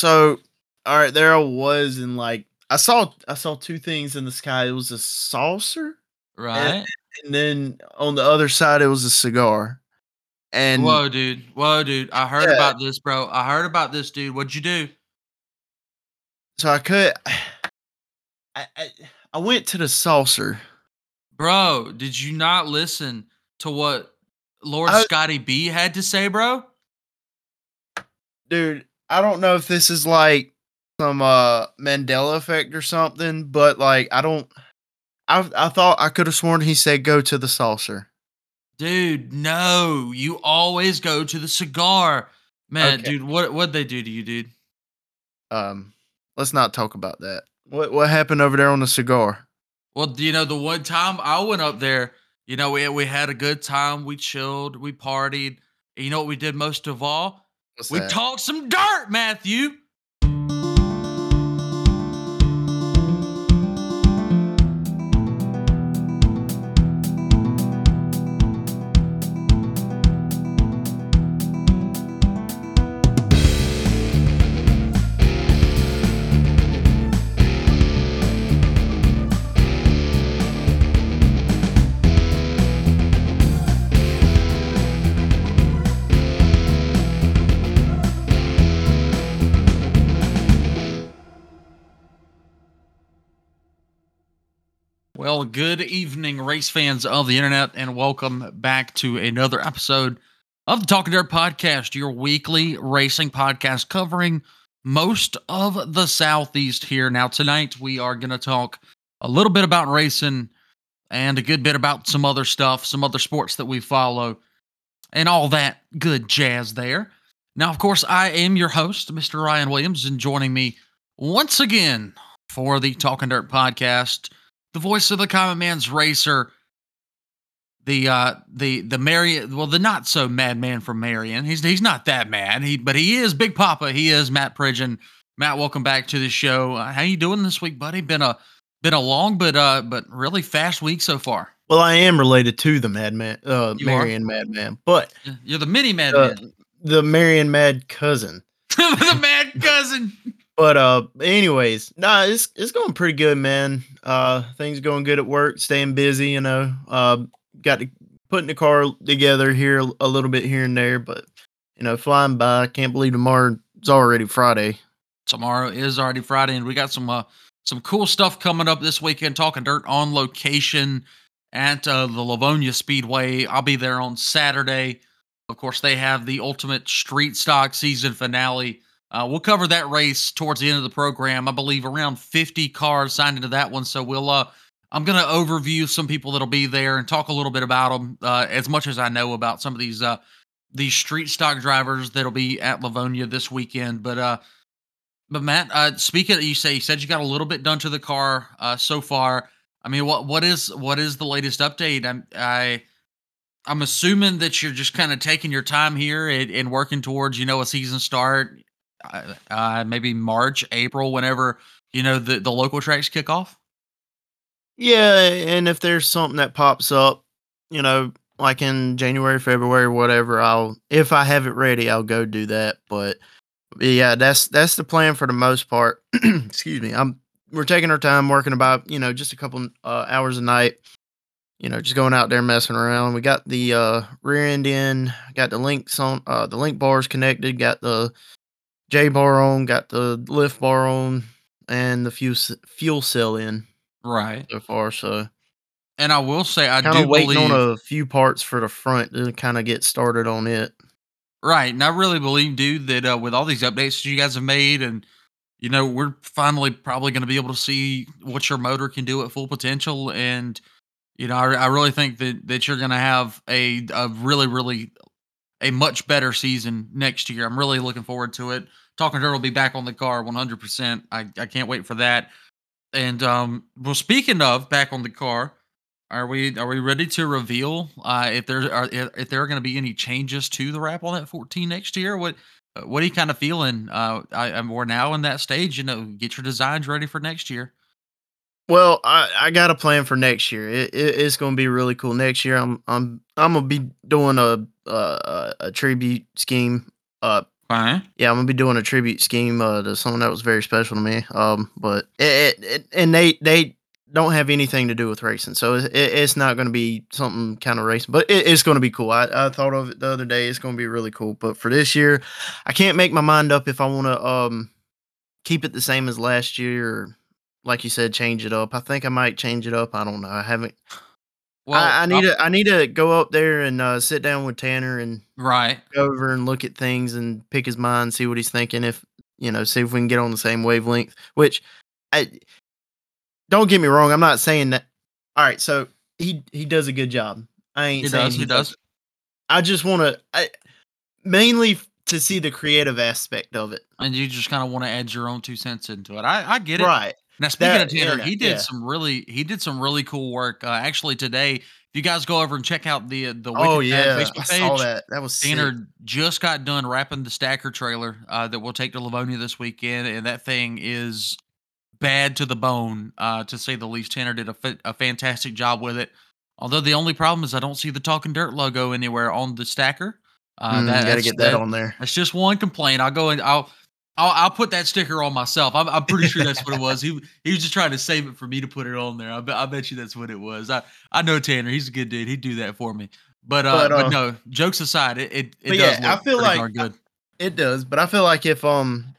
So, all right, there I was, and like I saw, I saw two things in the sky. It was a saucer, and, Right. and then on the other side, it was a cigar. And Whoa, dude. Whoa, dude. I heard yeah, about this, bro. I heard about this, dude. What'd you do? so I could, I, I, I went to the saucer. Bro, did you not listen to what Lord I, Scotty B had to say, bro? dude, I don't know if this is like some uh Mandela effect or something, but like I don't. I I thought I could have sworn he said go to the saucer. Dude, no. You always go to the cigar. Man, Okay. dude, what what'd they do to you, dude? Um, let's not talk about that. What what happened over there on the cigar? Well, you know the one time I went up there, you know, we we had a good time, we chilled, we partied. And you know what we did most of all? What's We that? talked some dirt, Matthew. Good evening, race fans of the internet, and welcome back to another episode of the Talking Dirt Podcast, your weekly racing podcast covering most of the Southeast here. Now, tonight we are going to talk a little bit about racing and a good bit about some other stuff, some other sports that we follow, and all that good jazz there. Now, of course, I am your host, Mr. Ryan Williams, and joining me once again for the Talking Dirt Podcast the voice of the common man's racer, the uh the the Marion well the not so madman from Marion. He's he's not that mad. He but he is Big Papa. He is Matt Pridgeon. Matt, welcome back to the show. Uh, how you doing this week, buddy? Been a been a long but uh but really fast week so far. Well, I am related to the Madman, uh, You? Marion Madman, but You're the mini uh, madman, the Marion Mad cousin. the mad cousin. But uh, anyways, nah, it's it's going pretty good, man. Uh, things going good at work, staying busy. You know, uh, got to putting the car together here a little bit here and there, but you know, flying by. Can't believe tomorrow it's already Friday. tomorrow is already Friday, and we got some uh, some cool stuff coming up this weekend. Talking dirt on location at uh, the Lavonia Speedway. I'll be there on Saturday. Of course, they have the ultimate street stock season finale. Uh, we'll cover that race towards the end of the program. I believe around 50 cars signed into that one. So we'll uh, I'm going to overview some people that'll be there and talk a little bit about them uh, as much as I know about some of these uh, these street stock drivers that'll be at Lavonia this weekend. But uh, but Matt, uh, speaking, of, you say you said you got a little bit done to the car uh, so far. I mean, what what is what is the latest update? I'm I I'm assuming that you're just kind of taking your time here and, and working towards you know a season start, uh, uh, maybe March, April, whenever you know the the local tracks kick off. Yeah, and if there's something that pops up, you know, like in January, February, whatever, I'll if I have it ready, I'll go do that. But yeah, that's that's the plan for the most part. Excuse me. I'm we're taking our time working about, you know, just a couple uh, hours a night. You know, just going out there messing around. We got the uh rear end in, got the links on uh the link bars connected, got the J bar on, got the lift bar on, and the fuel fuel cell in Right. so far. So And I will say I kind do waiting believe on a few parts for the front to kind of get started on it. Right. And I really believe, dude, that uh, with all these updates you guys have made, and, you know, we're finally probably going to be able to see what your motor can do at full potential. And, you know, I, I really think that, that you're going to have a, a really, really, a much better season next year. I'm really looking forward to it. Talking Dirt will be back on the car 100%. I, I can't wait for that. And, um, well, speaking of back on the car, are we are we ready to reveal uh, if there are if there are going to be any changes to the wrap on that 14 next year? What uh, what are you kind of feeling? Uh, I, I'm we're now in that stage. You know, get your designs ready for next year. Well, I, I got a plan for next year. It, it, it's going to be really cool next year. I'm I'm I'm gonna be doing a a, a- tribute scheme. Uh, Fine. Yeah, I'm gonna be doing a tribute scheme uh, to someone that was very special to me. Um, but it, it, it and they they don't have anything to do with racing, so it, it's not gonna be something kind of racing. But it, it's gonna be cool. I, I thought of it the other day. It's gonna be really cool. But for this year, I can't make my mind up if I want to um keep it the same as last year or like you said, change it up. I think I might change it up. I don't know. I haven't. Well, I, I need to. I need to go up there and uh, sit down with Tanner and right. go over and look at things and pick his mind, see what he's thinking. If you know, see if we can get on the same wavelength. Which, I don't get me wrong. I'm not saying that. All right, so he he does a good job. I ain't He saying does. He does. I just want to. I mainly to see the creative aspect of it. And you just kind of want to add your own two cents into it. I, I get it. Right. Now speaking That- of Tanner, he did yeah. some really he did some really cool work. Uh, actually, today, if you guys go over and check out the uh, the Oh Wicked Fab yeah, Facebook I saw that. That was sick. Tanner just got done wrapping the stacker trailer uh, that we'll take to Lavonia this weekend, and that thing is bad to the bone, uh, to say the least. Tanner did a, fa- a fantastic job with it. Although the only problem is I don't see the Talking Dirt logo anywhere on the stacker. Uh, Mm, that, gotta get that on there. That's just one complaint. I'll go and I'll. I'll, I'll put that sticker on myself. I'm, I'm pretty sure that's what it was. He he was just trying to save it for me to put it on there. I bet I bet you that's what it was. I, I know Tanner. He's a good dude. He'd do that for me. But uh, But, but, uh, no. Jokes aside, it it, it does. yeah, I feel like- darn good. It does, but I feel like if um,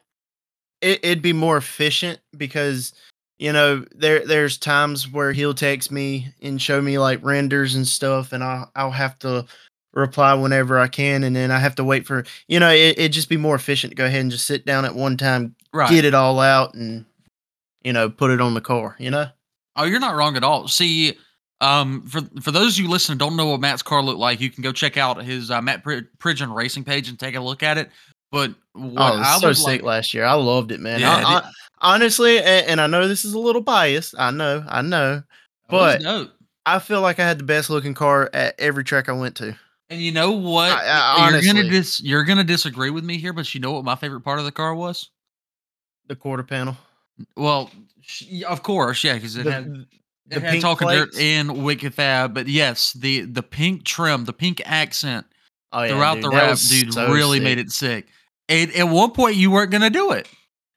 it, it'd be more efficient because you know there there's times where he'll text me and show me like renders and stuff, and I'll I'll have to reply whenever I can, and then I have to wait for you know it, it'd just be more efficient to go ahead and just sit down at one time, right. get it all out, and you know put it on the car. You know. Oh, you're not wrong at all. See, um, for for those of you listening don't know what Matt's car looked like, you can go check out his uh, Matt Pri- Pridgeon racing page and take a look at it. But what Oh, it was I so sick like, last year. I loved it, man. Yeah, I- it- I- honestly, and, and I know this is a little biased. I know, I know. but- dope. I feel like I had the best looking car at every track I went to. And you know what? I- I- you're gonna honestly. dis- you're gonna disagree with me here, but you know what my favorite part of the car was? The quarter panel, Well, of course, yeah, because it the, had the it had pink talking dirt plates. and wicked fab. But yes, the the pink trim, the pink accent oh, yeah, throughout dude, the that wrap, dude, so really sick. made it sick. And at one point, you weren't gonna do it.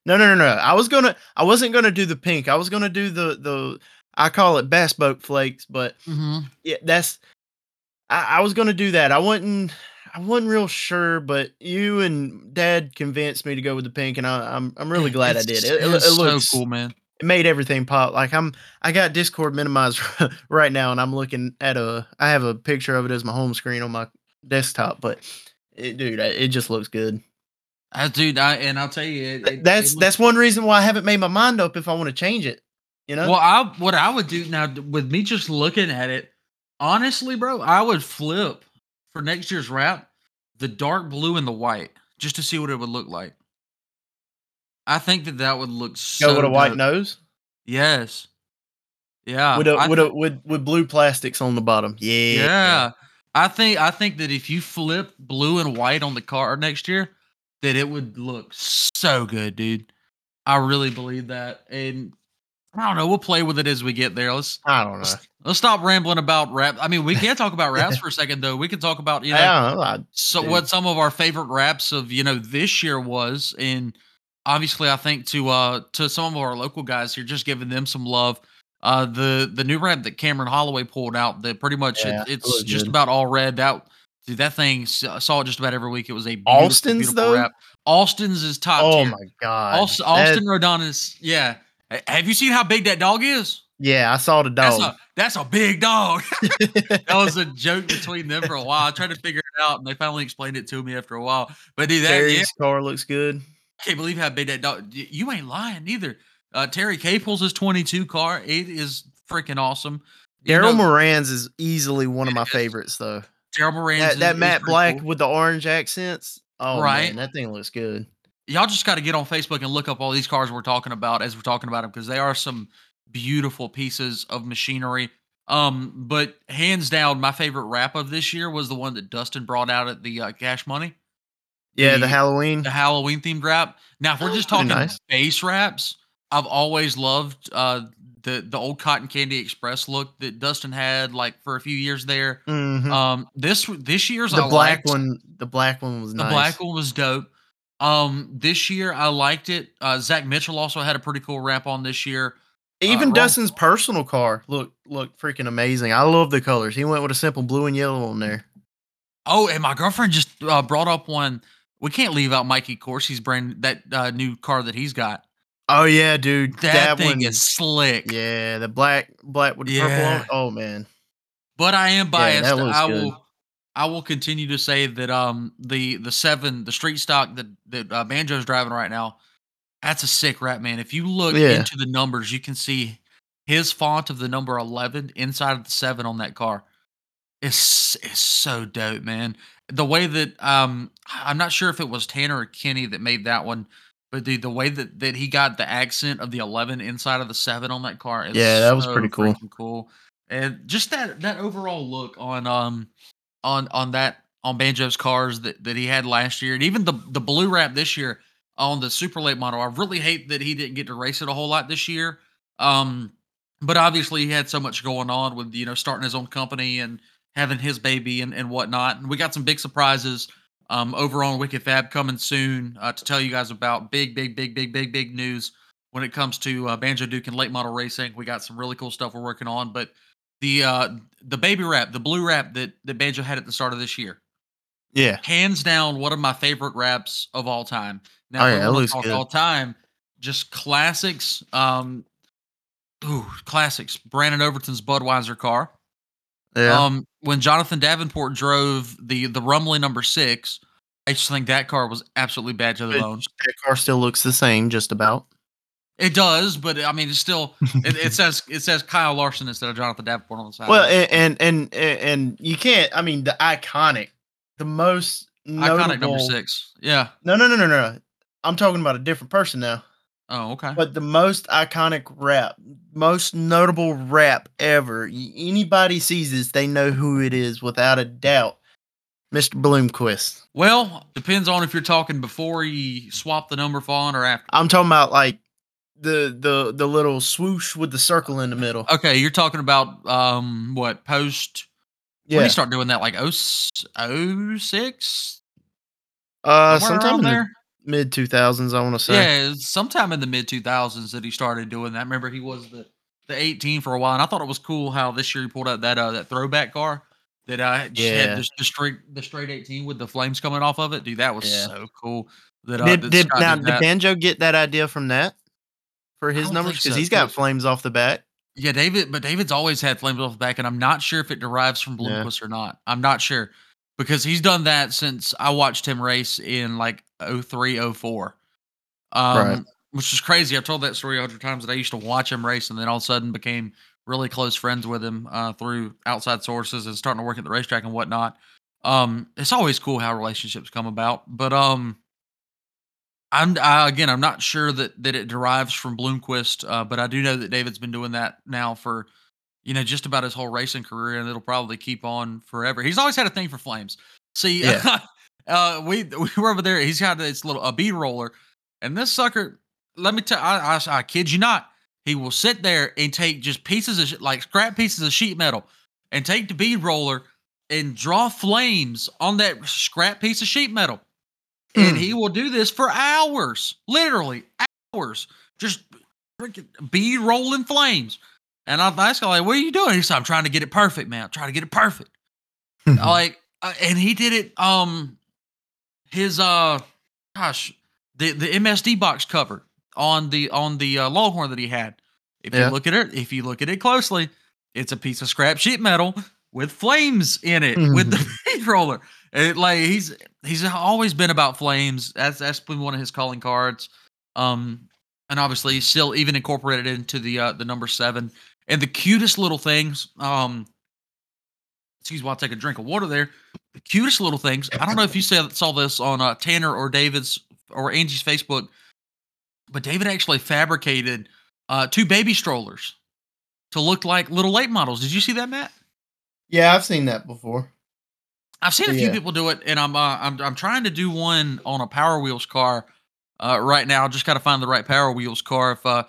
No, no, no, no. I was gonna, I wasn't gonna do the pink. I was gonna do the the. I call it bass boat flakes, but Mm-hmm. yeah, that's. I, I was gonna do that. I wasn't. I wasn't real sure, but you and Dad convinced me to go with the pink, and I, I'm I'm really glad I did. It, it, it so looks cool, man. it made everything pop. Like I'm, I got Discord minimized right now, and I'm looking at a. I have a picture of it as my home screen on my desktop, but it, dude, it just looks good. Uh, dude, I, and I'll tell you, it, that's that's one reason why I haven't made my mind up if I want to change it. You know, Well, I what I would do now with me just looking at it, honestly, bro, I would flip for next year's wrap the dark blue and the white just to see what it would look like. I think that that would look so. go with a white dope. nose Yes. Yeah. with a I with a with with blue plastics on the bottom. Yeah, yeah. I think I think that if you flip blue and white on the car next year, that it would look so good, dude. I really believe that. And I don't know, we'll play with it as we get there. Let's I don't know. Let's, let's stop rambling about rap. I mean, we can't talk about raps for a second though. We can talk about you know I don't know. I- so dude. what some of our favorite raps of you know this year was, and obviously I think to uh to some of our local guys here, just giving them some love. Uh, the the new rap that Cameron Holloway pulled out, that pretty much Yeah, it, it it's was just good. about all red. That dude, that thing I saw it just about every week. It was a beautiful, Austin's, beautiful though? rap. Austin's is top oh tier. my god. Aust- Austin Rodon is yeah. Ha- Have you seen how big that dog is? yeah, I saw the That's dog. a that's a big dog. that was a joke between them for a while. I tried to figure it out, and they finally explained it to me after a while. But dude, that Terry's yeah, car looks good. I can't believe how big that dog. You ain't lying either. Uh, Terry Caples' is 22 car. It is freaking awesome. Daryl Moran's is easily one of my is. favorites, though. Daryl Moran's That, is- that is matte black cool. with the orange accents. Oh Right. man, that thing looks good. Y'all just got to get on Facebook and look up all these cars we're talking about as we're talking about them because they are some beautiful pieces of machinery. Um, but hands down, my favorite wrap of this year was the one that Dustin brought out at the uh, Cash Money. Yeah, the, The- Halloween. the Halloween themed wrap. Now, if we're just talking nice. base wraps, I've always loved uh, the the old Cotton Candy Express look that Dustin had like for a few years there. Mhm. Um, this this year's the I black liked. one. The black one was The nice. black one was dope. Um, this year I liked it. Uh, Zach Mitchell also had a pretty cool wrap on this year. Even Ron- Dustin's personal car look look freaking amazing. I love the colors. He went with a simple blue and yellow on there. Oh, and my girlfriend just uh, brought up one. We can't leave out Mikey Corsi's brand that uh, new car that he's got. Oh yeah, dude. That, thing one, is slick. Yeah, the black black with the purple on. It. Oh man. But I am biased. that looks I good. will I will continue to say that um the the seven the street stock that that uh, Banjo's driving right now, that's a sick wrap, man. If you look Yeah. into the numbers, you can see his font of the number eleven inside of the seven on that car. It's it's so dope, man. The way that um I'm not sure if it was Tanner or Kenny that made that one, but the the way that that he got the accent of the eleven inside of the seven on that car is Yeah, that was so pretty cool. cool. And just that that overall look on um on on that on Banjo's cars that that he had last year, and even the the blue wrap this year on the super late model. I really hate that he didn't get to race it a whole lot this year. Um, but obviously he had so much going on with you know starting his own company and having his baby and, and whatnot. And we got some big surprises um, over on Wicked Fab coming soon uh, to tell you guys about big, big, big, big, big, big news when it comes to uh, Banjo Duke and late model racing. We got some really cool stuff we're working on, but the uh, the baby wrap, the blue wrap that that Banjo had at the start of this year, Yeah. hands down one of my favorite raps of all time. Now, Oh, yeah, we're it gonna looks good. all time, just classics. Um, ooh, classics. Brandon Overton's Budweiser car. Yeah. Um, when Jonathan Davenport drove the the Rumbly number six, I just think that car was absolutely bad to the bone. that car still looks the same, just about. It does, but I mean, it's still it, it says it says Kyle Larson instead of Jonathan Davenport on the side. well, and, and and and you can't. I mean, the iconic, the most iconic number six. Yeah. No, no, no, no, no. I'm talking about a different person now. Oh, okay. But the most iconic rap, most notable rap ever. Anybody sees this, they know who it is without a doubt. Mr. Bloomquist. Well, depends on if you're talking before he swapped the number font or after. I'm talking about like the the the little swoosh with the circle in the middle. Okay, you're talking about um what post? When Yeah. did he start doing that? Like oh oh six? Uh, Somewhere sometime in there. the mid 2000s, I want to say. Yeah, sometime in the mid 2000s that he started doing that. Remember, he was the the 18 for a while, and I thought it was cool how this year he pulled out that uh that throwback car that I just Yeah. had the, the straight the straight 18 with the flames coming off of it. Dude, that was Yeah. so cool. That uh, Did, that did now did did. Banjo get that idea from that for his numbers? Because so, he's got flames off the bat. Yeah, David, but David's always had flames off the back, and I'm not sure if it derives from Yeah. Bloomquist or not. I'm not sure because he's done that since I watched him race in like 03, 04. Um, Right. Which is crazy. I've told that story a hundred times that I used to watch him race, and then all of a sudden became really close friends with him uh, through outside sources and starting to work at the racetrack and whatnot. Um, it's always cool how relationships come about, but um, I'm I, again, I'm not sure that that it derives from Bloomquist, uh, but I do know that David's been doing that now for you know just about his whole racing career, and it'll probably keep on forever. He's always had a thing for flames. See, Yeah. uh, we we were over there. He's got this little a bead roller, and this sucker. Let me tell. I, I I kid you not. He will sit there and take just pieces of like scrap pieces of sheet metal, and take the bead roller and draw flames on that scrap piece of sheet metal and Hmm. he will do this for hours, literally hours, just freaking bead rolling flames. And I asked him, like, what are you doing? He said, I'm trying to get it perfect, man. I'm trying to get it perfect. like, uh, and he did it, um, his, uh, gosh, the, the MSD box cover on the, on the uh, Longhorn that he had. If Yeah. you look at it, if you look at it closely, it's a piece of scrap sheet metal with flames in it with the bead roller. It, like he's he's always been about flames. That's that's been one of his calling cards. Um, and obviously he's still even incorporated into the uh, the number seven and the cutest little things. Um, excuse me, while I take a drink of water there. The cutest little things. I don't know if you saw saw this on uh, Tanner or David's or Angie's Facebook, but David actually fabricated uh, two baby strollers to look like little late models. Did you see that, Matt? yeah, I've seen that before. I've seen a few Yeah. people do it, and I'm uh, I'm I'm trying to do one on a Power Wheels car uh, right now. Just got to find the right Power Wheels car. If uh,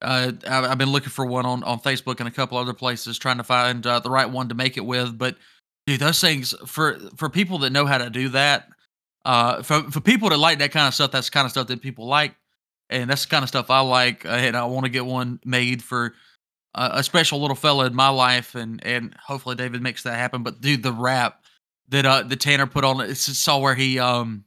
uh, I've, been looking for one on on Facebook and a couple other places, trying to find uh, the right one to make it with. But dude, those things for for people that know how to do that, uh, for for people that like that kind of stuff, that's the kind of stuff that people like, and that's the kind of stuff I like. Uh, and I want to get one made for uh, a special little fella in my life, and and hopefully David makes that happen. But dude, the rap that uh the Tanner put on it, it's saw where he um.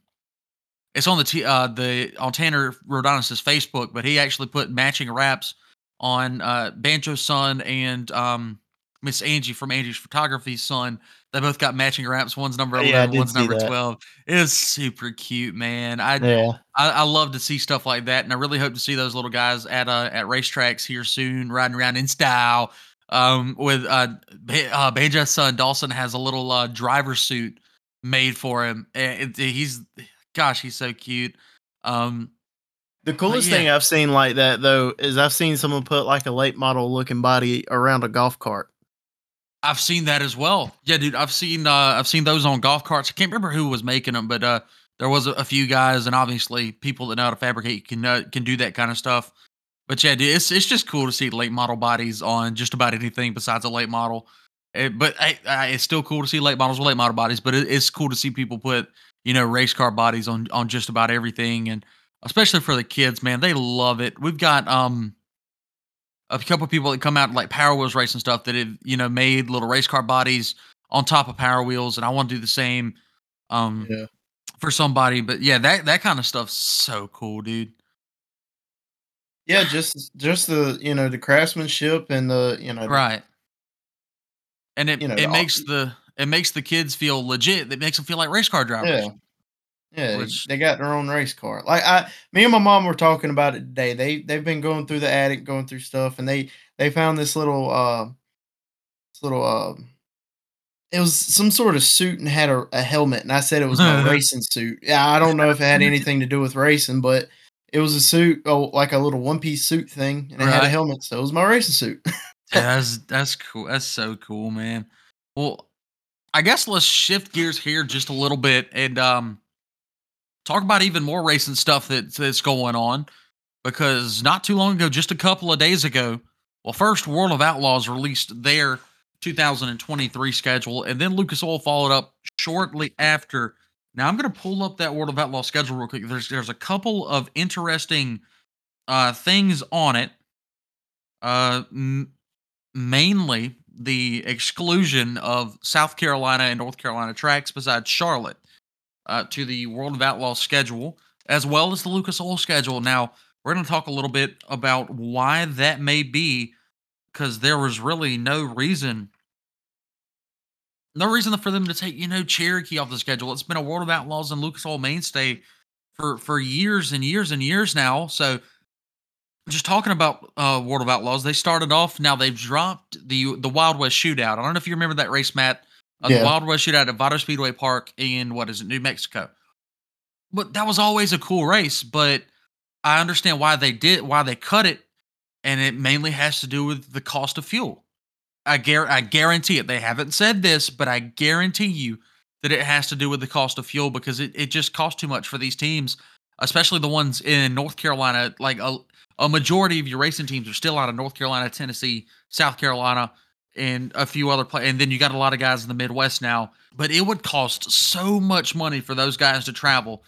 It's on the t- uh the on Tanner Rodonis's Facebook, but he actually put matching raps on uh Banjo Son and um Miss Angie from Angie's Photography son. They both got matching wraps. One's number Oh, yeah, eleven, one's number that. twelve. It was super cute, man. I Yeah. I, I love to see stuff like that, and I really hope to see those little guys at uh at racetracks here soon, riding around in style. Um, with uh, uh son Dawson has a little uh driver suit made for him. and it- he's, gosh, he's so cute. Um, The coolest yeah. thing I've seen like that though is I've seen someone put like a late model looking body around a golf cart. I've seen that as well. Yeah, dude, I've seen uh I've seen those on golf carts. I can't remember who was making them, but uh there was a, a few guys and obviously people that know how to fabricate can uh, can do that kind of stuff. But yeah, dude, it's it's just cool to see late model bodies on just about anything besides a late model. Eh, but I, I, it's still cool to see late models with late model bodies. But it, it's cool to see people put you know race car bodies on on just about everything, and especially for the kids, man, they love it. We've got um a couple of people that come out like Power Wheels Race and stuff that have you know made little race car bodies on top of Power Wheels, and I want to do the same um Yeah. for somebody. But yeah, that that kind of stuff's so cool, dude. Yeah, just just the you know the craftsmanship and the you know Right. And it You know, it the- makes the it makes the kids feel legit. It makes them feel like race car drivers. yeah yeah Which- they got their own race car. Like I, me and my mom were talking about it today. They they've been going through the attic, going through stuff, and they they found this little uh this little uh it was some sort of suit and had a, a helmet, and I said it was my racing suit. Yeah, I don't know if it had anything to do with racing, but it was a suit, oh, like a little one piece suit thing, and it had a helmet, so it was my racing suit. Yeah, that's that's cool. That's so cool, man. Well, I guess let's shift gears here just a little bit and um talk about even more racing stuff that, that's going on. Because not too long ago, just a couple of days ago, well, first World of Outlaws released their 2023 schedule, and then Lucas Oil followed up shortly after. Now I'm going to pull up that World of Outlaws schedule real quick. There's there's a couple of interesting uh, things on it. Uh, m- mainly the exclusion of South Carolina and North Carolina tracks besides Charlotte uh, to the World of Outlaws schedule, as well as the Lucas Oil schedule. Now, we're going to talk a little bit about why that may be, because there was really no reason. No reason for them to take, you know, Cherokee off the schedule. It's been a World of Outlaws and Lucas Oil mainstay for for years and years and years now. So just talking about uh, World of Outlaws, they started off. Now they've dropped the the Wild West Shootout. I don't know if you remember that race, Matt. Uh, Yeah. The Wild West Shootout at Vado Speedway Park in what is it, New Mexico? But that was always a cool race. But I understand why they did, why they cut it, and it mainly has to do with the cost of fuel. I guar- I guarantee it. They haven't said this, but I guarantee you that it has to do with the cost of fuel because it, it just costs too much for these teams, especially the ones in North Carolina. Like a, a majority of your racing teams are still out of North Carolina, Tennessee, South Carolina, and a few other places. And then you got a lot of guys in the Midwest now. But it would cost so much money for those guys to travel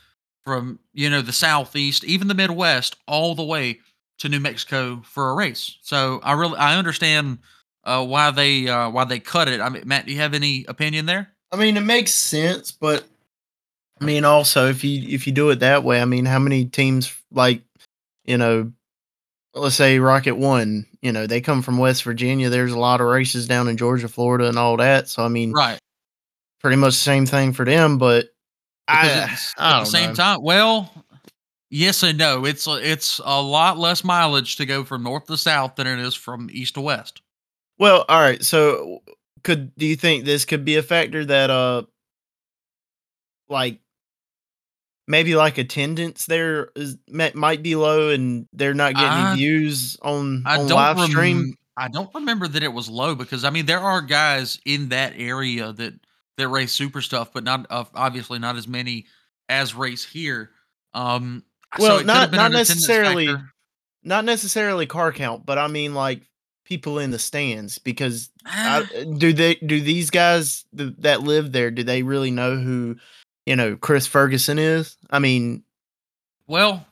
from you know the Southeast, even the Midwest, all the way to New Mexico for a race. So I really I understand uh, why they uh, why they cut it. I mean, Matt, do you have any opinion there? I mean, it makes sense, but I mean, also if you if you do it that way, I mean, how many teams like you know, let's say Rocket One, you know, they come from West Virginia. There's a lot of races down in Georgia, Florida, and all that. So I mean, Right. pretty much the same thing for them. But Because I, at the same know. time, well, yes and no. It's it's a lot less mileage to go from north to south than it is from east to west. Well, all right. So could do you think this could be a factor that uh like maybe like attendance there is might be low and they're not getting I- views on I on don't live rem- stream? I don't remember that it was low because I mean there are guys in that area that that race super stuff, but not uh, obviously not as many as race here. Um, Well, could not- not necessarily- factor. Not necessarily car count, but I mean like people in the stands because I, Eh, do they do these guys th- that live there do they really know who you know Chris Ferguson is. I mean, Well,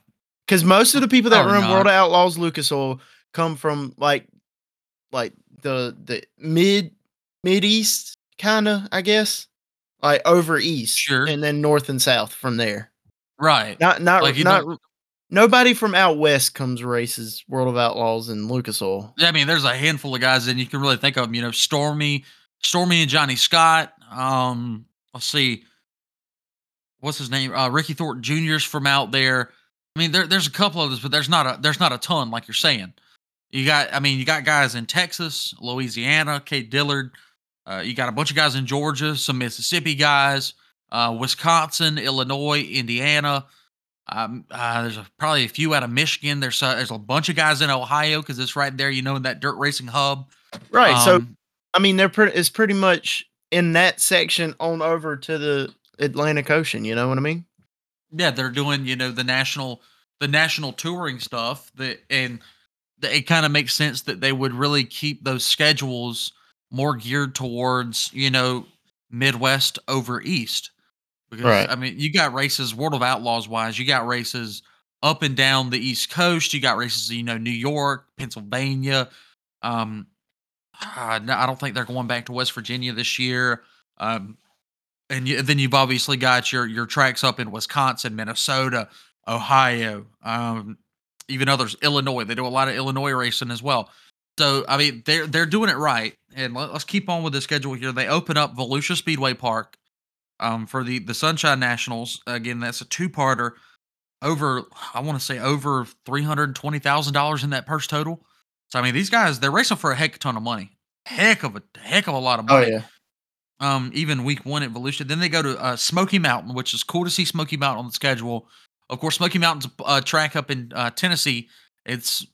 because most of the people that run World of Outlaws Lucas Oil come from like like the the mid mid east kind of I guess like over east Sure. and then north and south from there. right. Not not Like, not nobody from out west comes races World of Outlaws and Lucas Oil. Yeah, I mean, there's a handful of guys, and you can really think of. You know, Stormy, Stormy and Johnny Scott. Um, let's see, what's his name? Uh, Ricky Thornton Jr.'s from out there. I mean, there, there's a couple of us, but there's not a there's not a ton, like you're saying. You got, I mean, you got guys in Texas, Louisiana, Kate Dillard. Uh, you got a bunch of guys in Georgia, some Mississippi guys, uh, Wisconsin, Illinois, Indiana. Um, uh, there's a, probably a few out of Michigan. There's a, there's a bunch of guys in Ohio because it's right there, you know, in that dirt racing hub. Right. so Um, I mean they're pretty it's pretty much in that section on over to the Atlantic Ocean, you know what I mean? yeah, they're doing you know the national the national touring stuff that and the, it kind of makes sense that they would really keep those schedules more geared towards you know Midwest over East because Right. I mean you got races World of Outlaws wise you got races up and down the East Coast you got races you know New York Pennsylvania um uh, no, I don't think they're going back to West Virginia this year um and you, then you've obviously got your your tracks up in Wisconsin, Minnesota, Ohio, um, even others, Illinois. They do a lot of Illinois racing as well. So I mean, they're they're doing it right. And let, us keep on with the schedule here. They open up Volusia Speedway Park um, for the the Sunshine Nationals. Again, that's a two parter. Over, I want to say over three hundred twenty thousand dollars in that purse total. So I mean, these guys they're racing for a heck ton of money. Heck of a heck of a lot of money. Oh money yeah. um, even week one at Volusia. Then they go to uh, Smoky Mountain, which is cool to see Smoky Mountain on the schedule. Of course, Smoky Mountain's a track up in uh, Tennessee. It's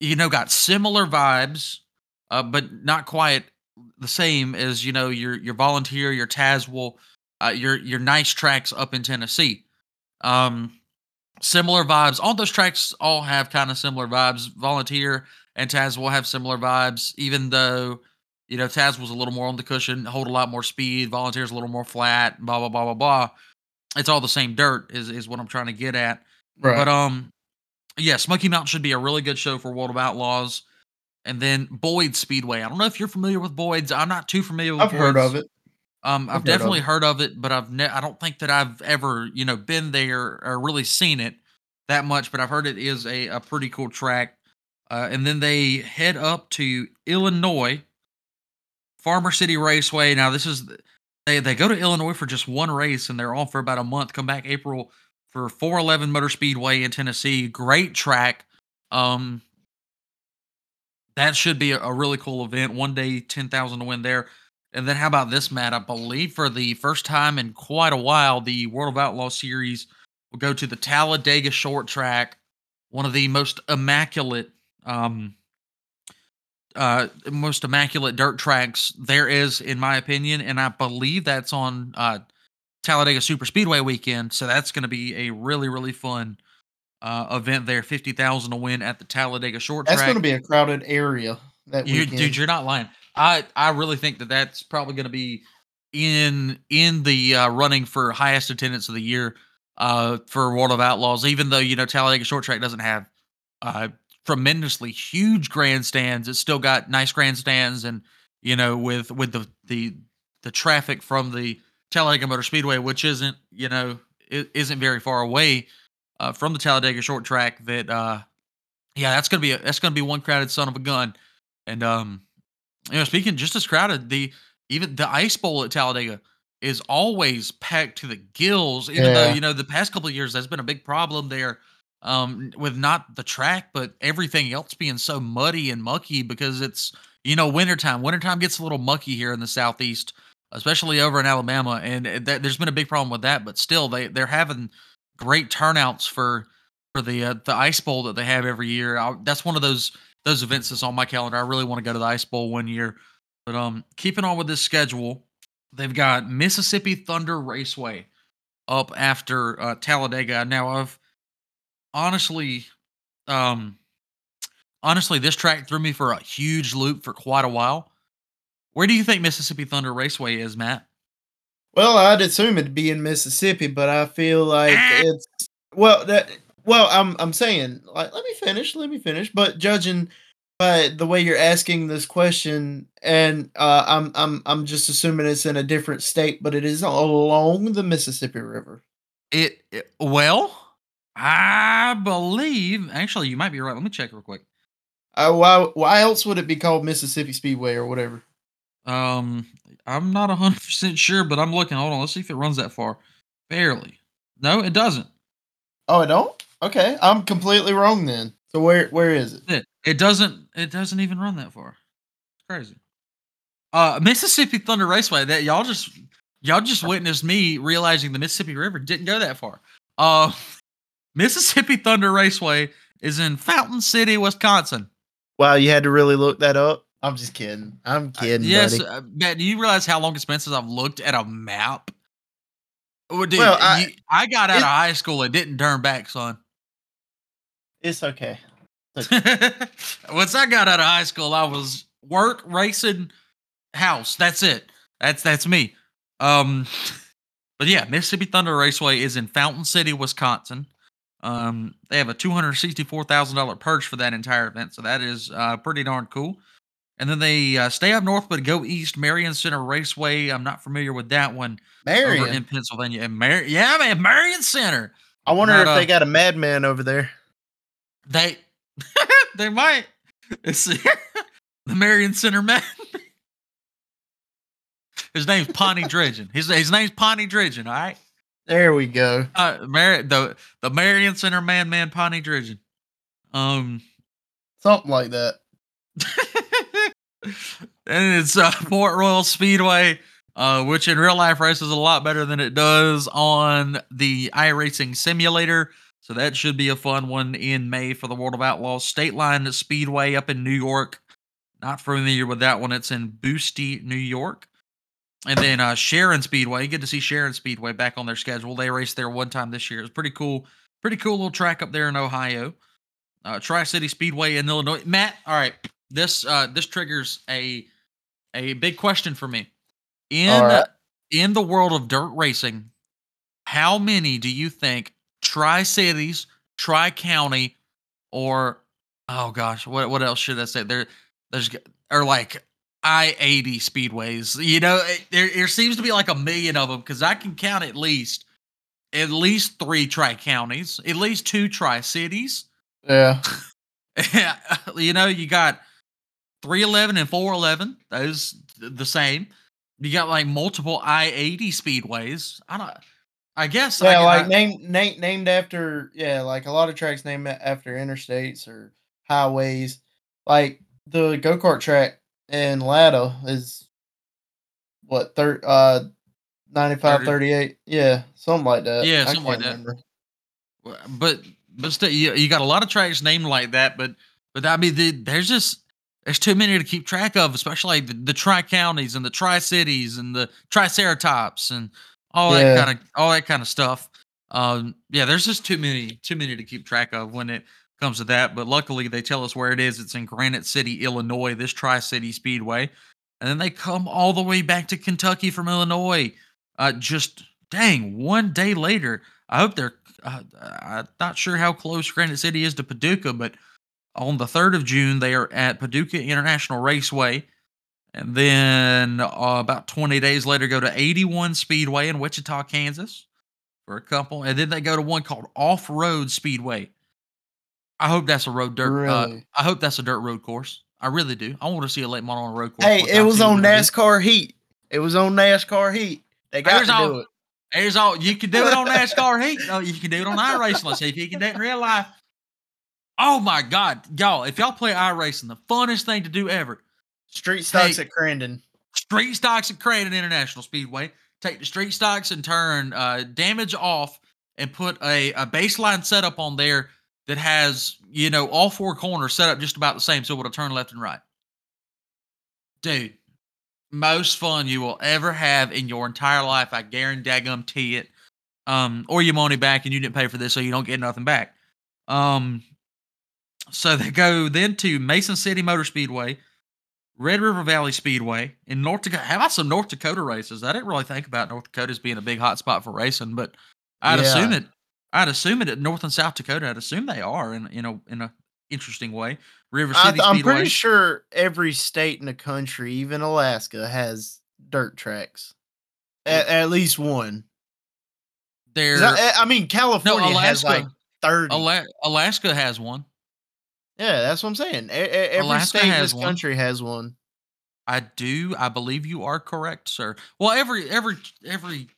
you know got similar vibes, uh, but not quite the same as you know your your Volunteer, your Tazewell, uh, your your nice tracks up in Tennessee. Um, similar vibes. All those tracks all have kind of similar vibes. Volunteer and Tazewell have similar vibes, even though you know, Tazewell's a little more on the cushion, hold a lot more speed. Volunteers a little more flat. Blah blah blah blah blah. It's all the same dirt, is is what I'm trying to get at. Right. But um, yeah, Smoky Mountain should be a really good show for World of Outlaws. And then Boyd Speedway. I don't know if you're familiar with Boyd's. I'm not too familiar with. I've heard of it. Um, I've, I've heard of definitely heard of it, but I've ne- I don't think that I've ever you know been there or really seen it that much. But I've heard it is a a pretty cool track. Uh, and then they head up to Illinois, Farmer City Raceway. Now this is they they go to Illinois for just one race and they're on for about a month. Come back April for 411 Motor Speedway in Tennessee. Great track. Um, that should be a, a really cool event. One day, ten thousand to win there. And then how about this, Matt? I believe for the first time in quite a while, the World of Outlaw series will go to the Talladega Short Track, one of the most immaculate, um, uh, most immaculate dirt tracks there is, in my opinion. And I believe that's on uh, Talladega Super Speedway weekend. So that's going to be a really, really fun uh, event there. Fifty thousand to win at the Talladega Short That's Track. That's going to be a crowded area that You, weekend. dude, you're not lying. I I really think that that's probably going to be in in the uh, running for highest attendance of the year uh, for World of Outlaws. Even though you know Talladega Short Track doesn't have uh, tremendously huge grandstands, it's still got nice grandstands, and you know with with the the the traffic from the Talladega Motor Speedway, which isn't you know it isn't very far away uh, from the Talladega Short Track. That uh, yeah, that's gonna be a, that's gonna be one crowded son of a gun. And um, you know, speaking just as crowded, the even the ice bowl at Talladega is always packed to the gills. Even though Yeah. you know the past couple of years that's been a big problem there, um, with not the track but everything else being so muddy and mucky because it's you know wintertime. Wintertime gets a little mucky here in the southeast, especially over in Alabama, and uh, that, there's been a big problem with that. But still, they they're having great turnouts for for the uh, the ice bowl that they have every year. I, that's one of those those events that's on my calendar. I really want to go to the ice bowl one year. But um, keeping on with this schedule, they've got Mississippi Thunder Raceway up after uh, Talladega. Now, I've honestly, um, honestly, this track threw me for a huge loop for quite a while. Where do you think Mississippi Thunder Raceway is, Matt? Well, I'd assume it'd be in Mississippi, but I feel like it's well that well, I'm I'm saying like let me finish, let me finish. But judging by the way you're asking this question, and uh, I'm I'm I'm just assuming it's in a different state, but it is along the Mississippi River. It, it well, I believe actually you might be right. Let me check real quick. Uh, why why else would it be called Mississippi Speedway or whatever? Um, I'm not hundred percent sure, but I'm looking. Hold on, let's see if it runs that far. Barely. No, it doesn't. Oh, it don't. Okay, I'm completely wrong then. So where where is it? It, it doesn't. It doesn't even run that far. It's crazy. Uh, Mississippi Thunder Raceway. That y'all just y'all just witnessed me realizing the Mississippi River didn't go that far. Uh, Mississippi Thunder Raceway is in Fountain City, Wisconsin. Wow, you had to really look that up. I'm just kidding. I'm Uh, kidding, yes, buddy. uh, Matt. Do you realize how long it's been since I've looked at a map? Oh, dude, Well, I- you- I got out it- of high school and didn't turn back, son. It's okay. Once I got out of high school, I was work, racing, house. That's it. That's that's me. Um, but yeah, Mississippi Thunder Raceway is in Fountain City, Wisconsin. Um, they have a two hundred sixty-four thousand dollar purge for that entire event, so that is uh, pretty darn cool. And then they uh, stay up north but go east. Marion Center Raceway. I'm not familiar with that one Marion. in Pennsylvania. And Mar- yeah, man, Marion Center. I wonder not if they got a madman over there. They they might. It's the Marion Center man. His name's Pawnee Dredgen. His his name's Pawnee Dredgen. All right. There we go. Uh, Mar- the the Marion Center man man Pawnee Dredgen. Um, Something like that. and it's uh, Port Royal Speedway, uh, which in real life races a lot better than it does on the iRacing simulator. So that should be a fun one in May for the World of Outlaws. State Line Speedway up in New York. Not familiar with that one. It's in Busti, New York. And then uh, Sharon Speedway. Good to see Sharon Speedway back on their schedule. They raced there one time this year. It was pretty cool. Pretty cool little track up there in Ohio. Uh, Tri City Speedway in Illinois. Matt, all right. This uh, this triggers a a big question for me. In right. in the world of dirt racing, how many do you think tri cities, tri county, or oh gosh, what what else should I say? There, there's or like I eighty speedways. You know, it- there there seems to be like a million of them because I can count at least at least three tri counties, at least two tri cities. Yeah. you know, you got 311 and 411, those th- the same. You got like multiple I 80 speedways. I don't, I guess. I, Yeah, like I- named named named after yeah, like a lot of tracks named after interstates or highways. Like the go kart track in Latta is what third uh 95 30. 38 yeah something like that Yeah, something like that. remember. but, but still, you, you got a lot of tracks named like that, but, but I mean, the, there's just, there's too many to keep track of, especially the, the tri counties and the tri cities and the triceratops and all that kind of, all that kind of stuff. Um, yeah, there's just too many, too many to keep track of when it comes to that. But luckily, they tell us where it is. It's in Granite City, Illinois. This Tri City Speedway, and then they come all the way back to Kentucky from Illinois. Uh, just dang, one day later. I hope they're. Uh, I'm not sure how close Granite City is to Paducah, but on the third of June they are at Paducah International Raceway. And then uh, about 20 days later, go to 81 Speedway in Wichita, Kansas for a couple. And then they go to one called Off Road Speedway. I hope that's a road dirt. Uh, I hope that's a dirt road course. I really do. I want to see a late model on a road course. hey it was on. NASCAR Heat it was on NASCAR Heat they got There's to all- do it There's all you can do it on NASCAR Heat. Oh, you can do it on iRacing. Let's see if you can do it in real life. Oh my God, y'all! If y'all play iRacing, the funnest thing to do ever. Street stocks Hey. at Crandon Street stocks at Crandon International Speedway. Take the street stocks and turn uh, damage off, and put a, a baseline setup on there that has you know all four corners set up just about the same, so it'll turn left and right. Dude, most fun you will ever have in your entire life. I guarantee it. Um, or your money back and you didn't pay for this, so you don't get nothing back. Um, so they go then to Mason City Motor Speedway, Red River Valley Speedway in North Dakota. How about some North Dakota races? I didn't really think about North Dakota as being a big hot spot for racing, but I'd assume it. I'd assume it at North and South Dakota. I'd assume they are in you know in a interesting way. River I, City I'm pretty sure every state in the country, even Alaska, has dirt tracks. At, at least one. There, I, eh, I mean, no, California has like Alaska. 30. Ala- Alaska has one. Yeah, that's what I'm saying. Every Alaska state in this one. country has one. I do. I believe you are correct, sir. Well, every every every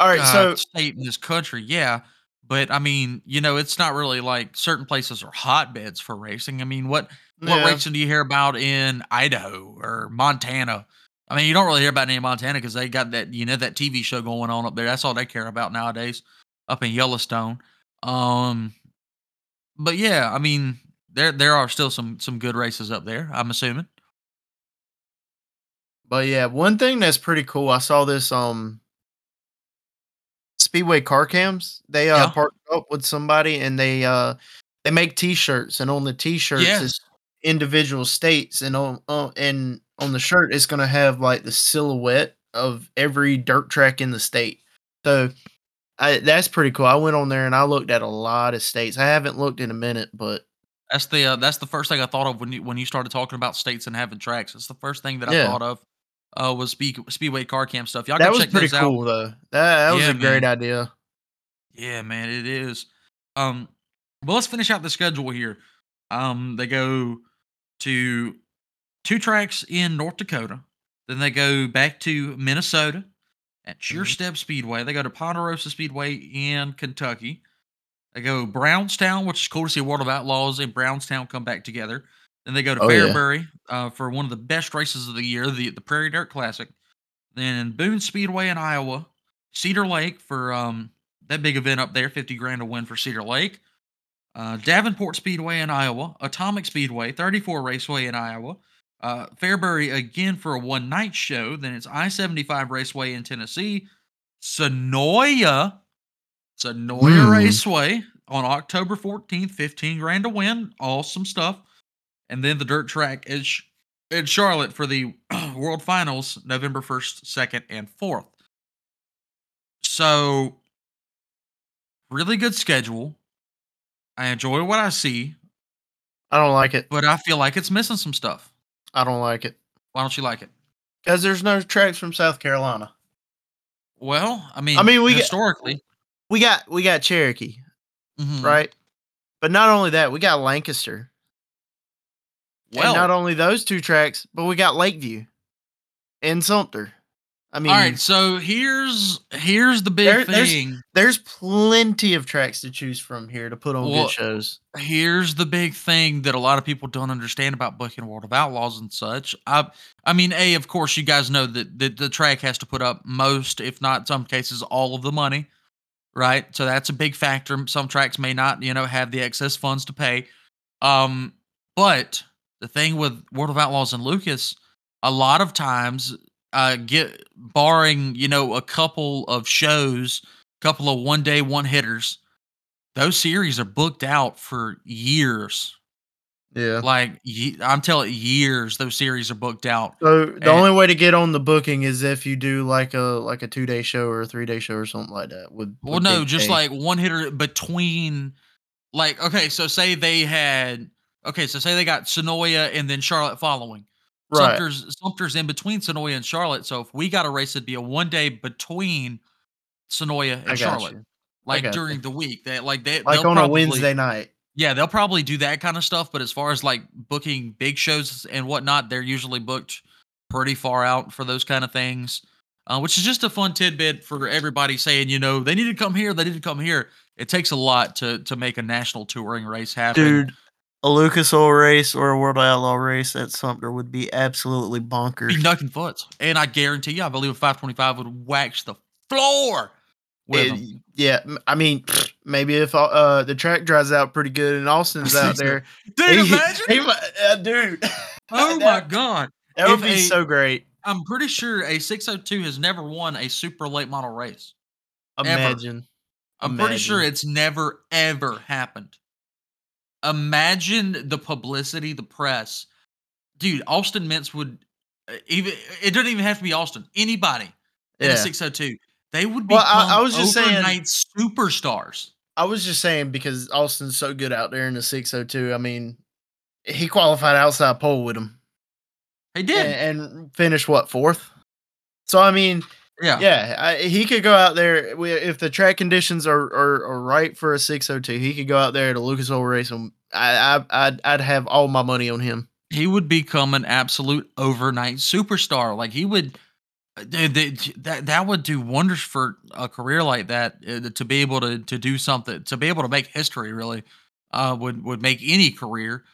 All right, uh, so state in this country, yeah. But I mean, you know, it's not really like certain places are hotbeds for racing. I mean, what what yeah, racing do you hear about in Idaho or Montana? I mean, you don't really hear about any in Montana because they got that you know that TV show going on up there. That's all they care about nowadays up in Yellowstone. Um, but yeah, I mean, there there are still some some good races up there. I'm assuming. but yeah, one thing that's pretty cool. I saw this um Speedway car cams. They uh Yeah. partnered up with somebody and they uh they make t-shirts and on the t-shirts Yes. is individual states and on uh, and on the shirt it's going to have like the silhouette of every dirt track in the state. So I, that's pretty cool. I went on there and I looked at a lot of states. I haven't looked in a minute, but That's the uh, that's the first thing I thought of when you when you started talking about states and having tracks. It's the first thing that I Yeah. thought of. Uh, was speed, speedway car cam stuff. Y'all that was check pretty those out. cool though. That, that was Yeah, a great idea. Yeah, man, it is. Um, well, let's finish out the schedule here. Um, they go to two tracks in North Dakota. Then they go back to Minnesota at Sure Mhm. Step Speedway. They go to Ponderosa Speedway in Kentucky. They go Brownstown, which is cool to see World of Outlaws and Brownstown come back together. Then they go to Oh, yeah. Fairbury uh, for one of the best races of the year, the the Prairie Dirt Classic. Then Boone Speedway in Iowa, Cedar Lake for um, that big event up there, 50 grand to win for Cedar Lake. Uh, Davenport Speedway in Iowa, Atomic Speedway, 34 Raceway in Iowa, uh, Fairbury again for a one night show. Then it's I 75 Raceway in Tennessee, Senoia, Senoia Hmm. Raceway on October 14th, 15 grand to win. Awesome stuff. And then the dirt track is in Charlotte for the World Finals, November 1st, 2nd, and 4th. So, really good schedule. I enjoy what I see, I don't like it. but I feel like it's missing some stuff. I don't like it Why don't you like it? because there's no tracks from South Carolina. Well, I mean, I mean, we historically, We got we got Cherokee, mhm. right? But not only that, we got Lancaster. and not only those two tracks, but we got Lakeview and Sumter. I mean, all right. So here's here's the big There- thing. there's plenty of tracks to choose from here to put on Well, good shows. here's the big thing that a lot of people don't understand about booking World of Outlaws and such. I I mean, a of course you guys know that, that the track has to put up most, if not some cases, all of the money, right? So that's a big factor. Some tracks may not, you know, have the excess funds to pay. Um, but the thing with World of Outlaws and Lucas, a lot of times, uh, get barring you know a couple of shows, couple of one day one hitters those series are booked out for years. Yeah. Like ye- I'm telling years, those series are booked out. So the and- only way to get on the booking is if you do like a like a two day show or a three day show or something like that. With Well, with no, just like one hitter between, like okay, so say they had okay, so say they got Senoia and then Charlotte following. right. Sumter's Sumter's in between Senoia and Charlotte. So if we got a race, it'd be a one day between Senoia and Charlotte, you. like got you. during the week. That like they Like on a Wednesday night. Yeah, they'll probably do that kind of stuff. But as far as like booking big shows and whatnot, they're usually booked pretty far out for those kind of things. Uh, which is just a fun tidbit for everybody saying, you know, they need to come here, they need to come here. It takes a lot to to make a national touring race happen. Dude, a Lucas Oil race or a World Outlaw race at Sumter would be absolutely bonkers. be knucking foots. And I guarantee you, I believe a 525 would wax the floor It- yeah, I mean, maybe if uh the track dries out pretty good and Austin's out there, Dude, he- imagine. he uh, dude. oh my god. that would if be a- so great. I'm pretty sure a 602 has never won a super late model race. Ever. Imagine. I'm pretty sure it's never ever happened. Imagine the publicity, the press dude, Austin Mintz would uh, even. It doesn't even have to be Austin. Anybody in a 602, they would Well, become I- I was just saying- overnight superstars. I was just saying because Austin's so good out there in the 602. I mean, he qualified outside pole with him He did. and, and finished what fourth. So I mean, yeah. yeah, I, he could go out there if the track conditions are, are, are right for a 602. He could go out there to Lucas Oil Race and I, I I'd I'd have all my money on him. he would become an absolute overnight superstar. Like he would, uh, th- th- that that would do wonders for a career like that. uh, To be able to to do something, to be able to make history, really, uh, would would make any career.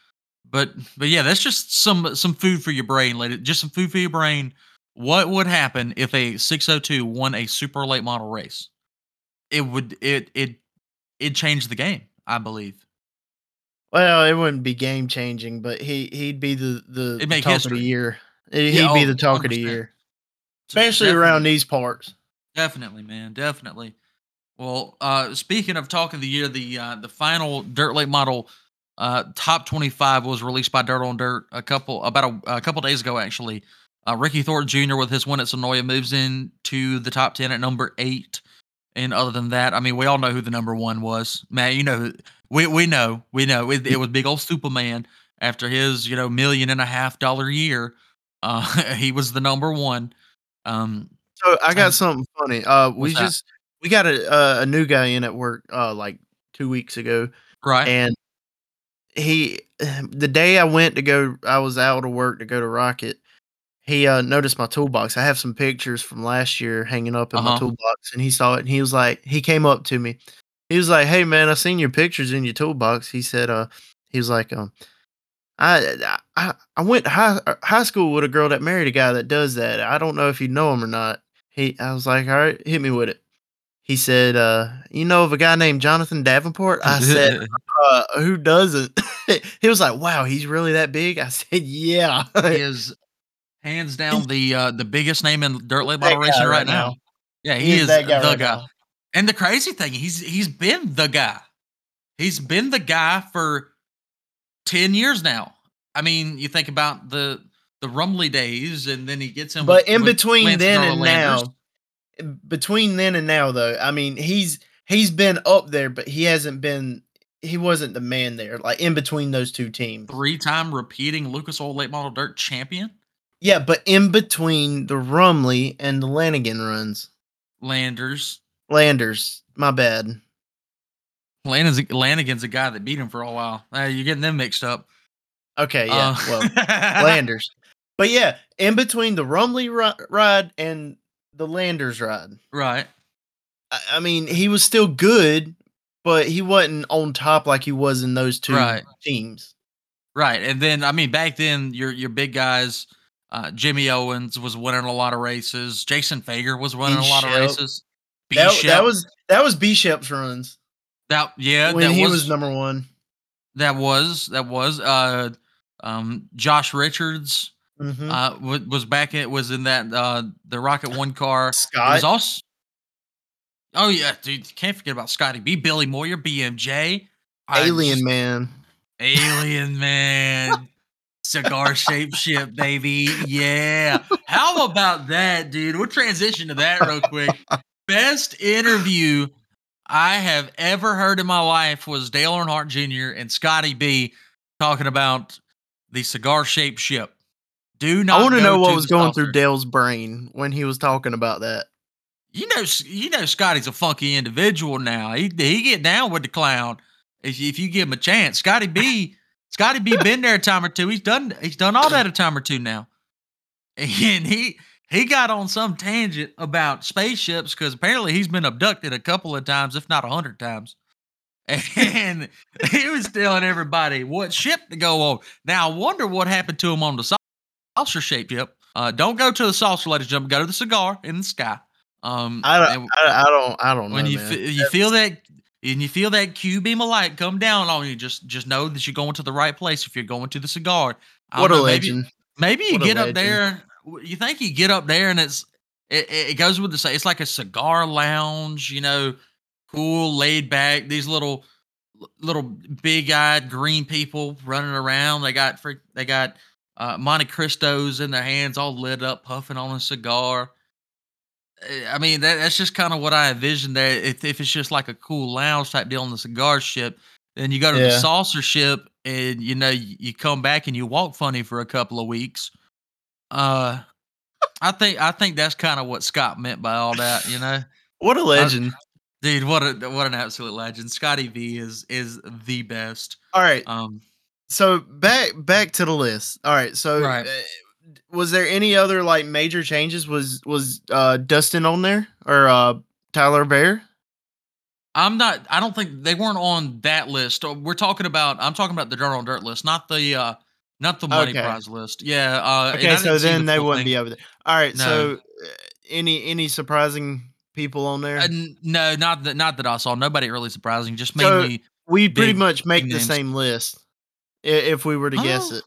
But but yeah, that's just some some food for your brain, lady. Just some food for your brain. What would happen if a 602 won a super late model race? It would it it it changed the game, I believe. Well, it wouldn't be game changing, but he he'd be the the, the talk of the year. He'd Yeah, be oh, the talk of the year, especially around these parts. Definitely, man. Definitely. Well, uh, speaking of talk of the year, the uh, the final dirt late model uh, top twenty five was released by Dirt on Dirt a couple about a, a couple days ago. Actually, uh, Ricky Thornton Jr. with his win at Senoia moves into the top ten at number eight. And other than that, I mean, we all know who the number one was. Man, you know, we we know, we know it, it was big old Superman after his you know million and a half dollar year. Uh, he was the number one. Um, So I got Um, something funny. Uh, we what's that? just we got a uh, a new guy in at work uh like two weeks ago, right. and he the day I went to go, I was out of work to go to Rocket. He uh noticed my toolbox. I have some pictures from last year hanging up in my Uh-huh. toolbox, and he saw it, and he was like, he came up to me. He was like, "Hey man, I seen your pictures in your toolbox." He said, "Uh, he was like, um." I, I I went high uh, high school with a girl that married a guy that does that. I don't know if you know him or not. He I was like, all right, hit me with it. He said, uh, you know of a guy named Jonathan Davenport? I said, uh, who doesn't? he was like, wow, he's really that big? I said, yeah. he is hands down the uh, the biggest name in dirt late model racing right right now. now. Yeah, He he, is is, guy the right guy. now. And the crazy thing, he's he's been the guy. He's been the guy for ten years now. I mean, you think about the the Rumley days, and then he gets in. But with- in with between Lance then Darrell and now, between then and now, though, I mean, he's he's been up there, but he hasn't been. He wasn't the man there. Like in between those two teams. three-time repeating Lucas Oil Late Model Dirt champion, Yeah, but in between the Rumley and the Lanigan runs, Landers. Landers. My bad. Lanigan's, Lanigan's a guy that beat him for a while. Uh, you're getting them mixed up. Okay, yeah. Uh, well, Landers. But yeah, in between the Rumley ri- ride and the Landers ride, right. I, I mean, he was still good, but he wasn't on top like he was in those two Right. teams. Right. And then I mean back then your your big guys, uh, Jimmy Owens was winning a lot of races. Jason Feger was winning a lot of races. That, that was that was B Shep's runs that yeah, when that he was, was, number one. that was that was uh um Josh Richards Mhm. uh wa- was back in was in that uh the Rocket One car. It Scott, was also Oh yeah, dude, can't forget about Scotty B, Billy Moyer, BMJ. Alien just- Man. Alien man. Cigar shaped ship, baby. Yeah. How about that, dude? We'll transition to that real quick. Best interview I have ever heard in my life was Dale Earnhardt Jr. and Scotty B talking about the cigar shaped ship. Do not I want to know what was going through Dale's brain when he was talking about that. You know, you know, Scotty's a funky individual now. He he get down with the clown if you, if you give him a chance. Scotty B, Scotty B, been there a time or two. He's done he's done all that a time or two now, and he he got on some tangent about spaceships because apparently he's been abducted a couple of times, if not a hundred times. And he was telling everybody what ship to go on. Now I wonder what happened to him on the saucer shaped ship. Uh, don't go to the saucer, ladies and gentlemen. Go to the cigar in the sky. Um, I don't. and I, I don't. I don't know. when you man. fe- you feel that and you feel that Q beam of light come down on you, just just know that you're going to the right place. If you're going to the cigar, I what a know, maybe- legend. Maybe you What get up there. You think you get up there and it's it, it goes with the say it's like a cigar lounge, you know, cool, laid back. These little little big eyed green people running around. They got freak. They got uh, Monte Cristos in their hands, all lit up, puffing on a cigar. Eh, I mean, that, that's just kind of what I envision there. If, if it's just like a cool lounge type deal on the cigar ship, then you go to the saucer ship and you know you, you come back and you walk funny for a couple of weeks. Uh, I think I think that's kind of what Scott meant by all that. You know, What a legend! dude, what a what an absolute legend. Scotty B is is the best. All right, Um, so back back to the list. All right, so Right. uh, was there any other like major changes? Was was uh Dustin on there or uh Tyler Bear? I'm not. I don't think they weren't on that list. Uh, We're talking about. I'm talking about the Dirt on Dirt list, not the uh, not the money Okay. prize list. Yeah. Uh, Okay, so then the they wouldn't thing. be over there. All right, No. so uh, any any surprising people on there? Uh, n- no, not that. Not that I saw. Nobody really surprising. Just So- mainly. we pretty big- much make the names. same list if we were to guess Oh. it.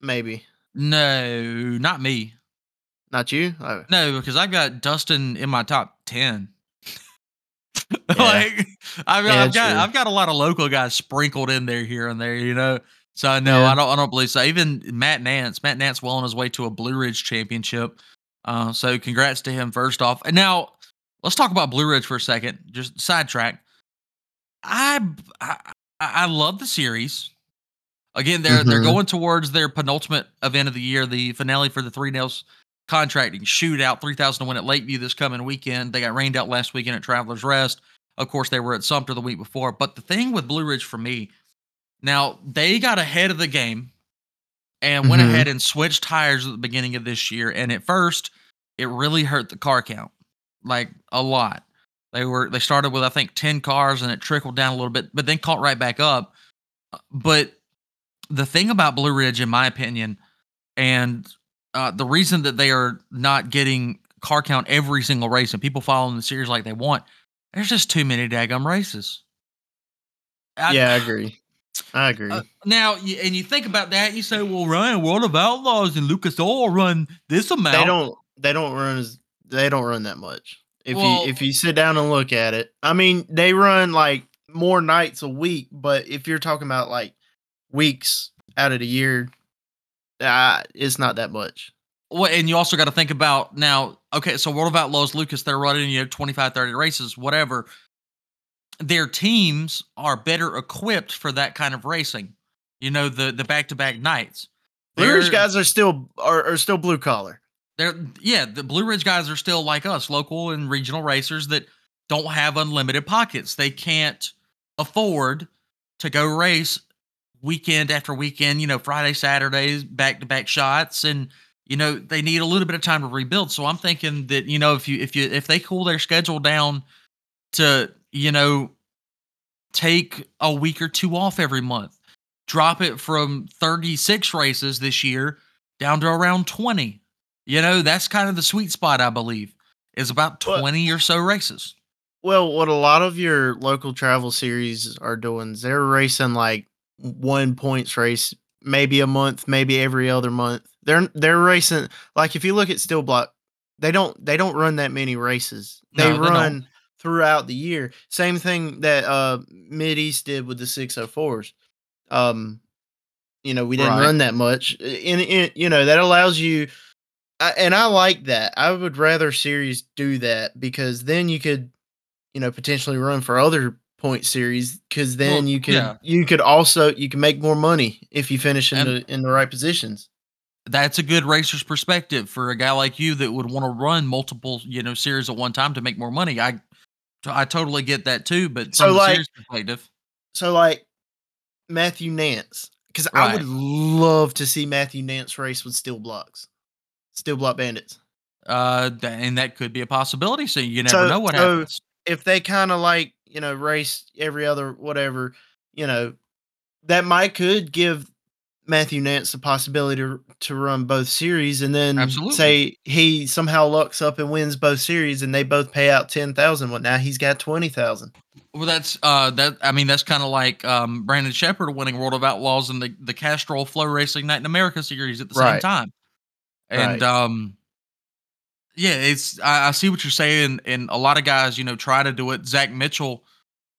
Maybe no, not me. not you. Oh, No, because I've got Dustin in my top ten. Like I've, Yeah, I've got true. I've got a lot of local guys sprinkled in there here and there, you know. So no, Yeah. I don't I don't believe so. Even Matt Nance, Matt Nance well on his way to a Blue Ridge championship. Uh, so congrats to him first off. And now let's talk about Blue Ridge for a second. Just sidetrack. I I, I love the series. Again, they're they're Mhm. going towards their penultimate event of the year, the finale for the Three Nails contracting shootout, three thousand to win at Lakeview this coming weekend. They got rained out last weekend at Travelers Rest. Of course, they were at Sumter the week before. But the thing with Blue Ridge for me, now they got ahead of the game and went Mhm. ahead and switched tires at the beginning of this year. And at first, it really hurt the car count, like a lot. They were they started with I think ten cars and it trickled down a little bit, but then caught right back up. But the thing about Blue Ridge, in my opinion, and uh, the reason that they are not getting car count every single race and people following the series like they want, there's just too many daggum races. I- yeah, I agree. I agree. uh, now, and you think about that, you say, "Well, Ryan, World of Outlaws and Lucas Oil run this amount." they don't. They don't run as. They don't run that much. If Well- you if you sit down and look at it, I mean, they run like more nights a week. But if you're talking about like weeks out of the year, uh, it's not that much. Well, and you also got to think about now, okay, so World of Outlaws, Lucas, they're running, you know, 25, 30 races, whatever. Their teams are better equipped for that kind of racing. You know, the the back to back nights. Blue Ridge guys are still are, are still blue collar. they're yeah, the Blue Ridge guys are still like us, local and regional racers that don't have unlimited pockets. They can't afford to go race weekend after weekend, you know, Friday, Saturdays, back to back shots and you know, they need a little bit of time to rebuild. So I'm thinking that, you know, if you if you if they cool their schedule down to, you know, take a week or two off every month, drop it from 36 races this year down to around 20 you know, that's kind of the sweet spot, I believe, is about Well- 20 or so races. Well, what a lot of your local travel series are doing is they're racing like one points race, maybe a month, maybe every other month. They're they're racing like if you look at Steel Block, they don't they don't run that many races. They No, they don't. Throughout the year. Same thing that uh Mid East did with the 604s. Um you know, we didn't Right. run that much. In, in you know, that allows you I, and I like that. I would rather series do that because then you could, you know, potentially run for other point series because then Well, you could yeah. you could also you can make more money if you finish in And- the in the right positions. That's a good racer's perspective for a guy like you that would want to run multiple, you know, series at one time to make more money. I I totally get that too, but So, like- perspective, So like Matthew Nance, because I would love to see Matthew Nance race with steel blocks, steel block bandits. uh, and that could be a possibility. So you never So- know what so- happens. if they kind of like you know race every other whatever you know that might could give matthew nance the possibility to, to run both series and then Absolutely. say he somehow lucks up and wins both series and they both pay out 10000 well now he's got 20000 Well, that's uh, that. I mean, that's kind of like um, Brandon Shepard winning World of Outlaws and the the Castrol FloRacing Night in America series at the same time. And Right. um, yeah, it's I, I see what you're saying, and a lot of guys, you know, try to do it. Zach Mitchell,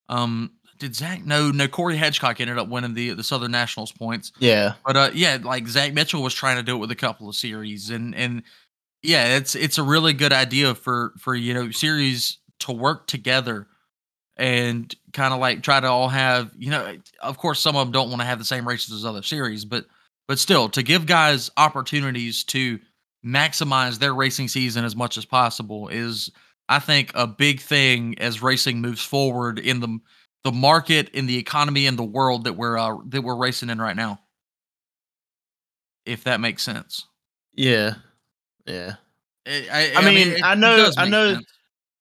um, did Zach? No, no. Corey Hedgecock ended up winning the the Southern Nationals points. Yeah, but uh, yeah, like Zach Mitchell was trying to do it with a couple of series, and and yeah, it's it's a really good idea for for you know series to work together and kind of like try to all have you know of course some of them don't want to have the same races as other series but but still to give guys opportunities to maximize their racing season as much as possible is i think a big thing as racing moves forward in the the market and the economy and the world that we're uh, that we're racing in right now if that makes sense yeah yeah I, I, I, I mean, I know, I know, sense.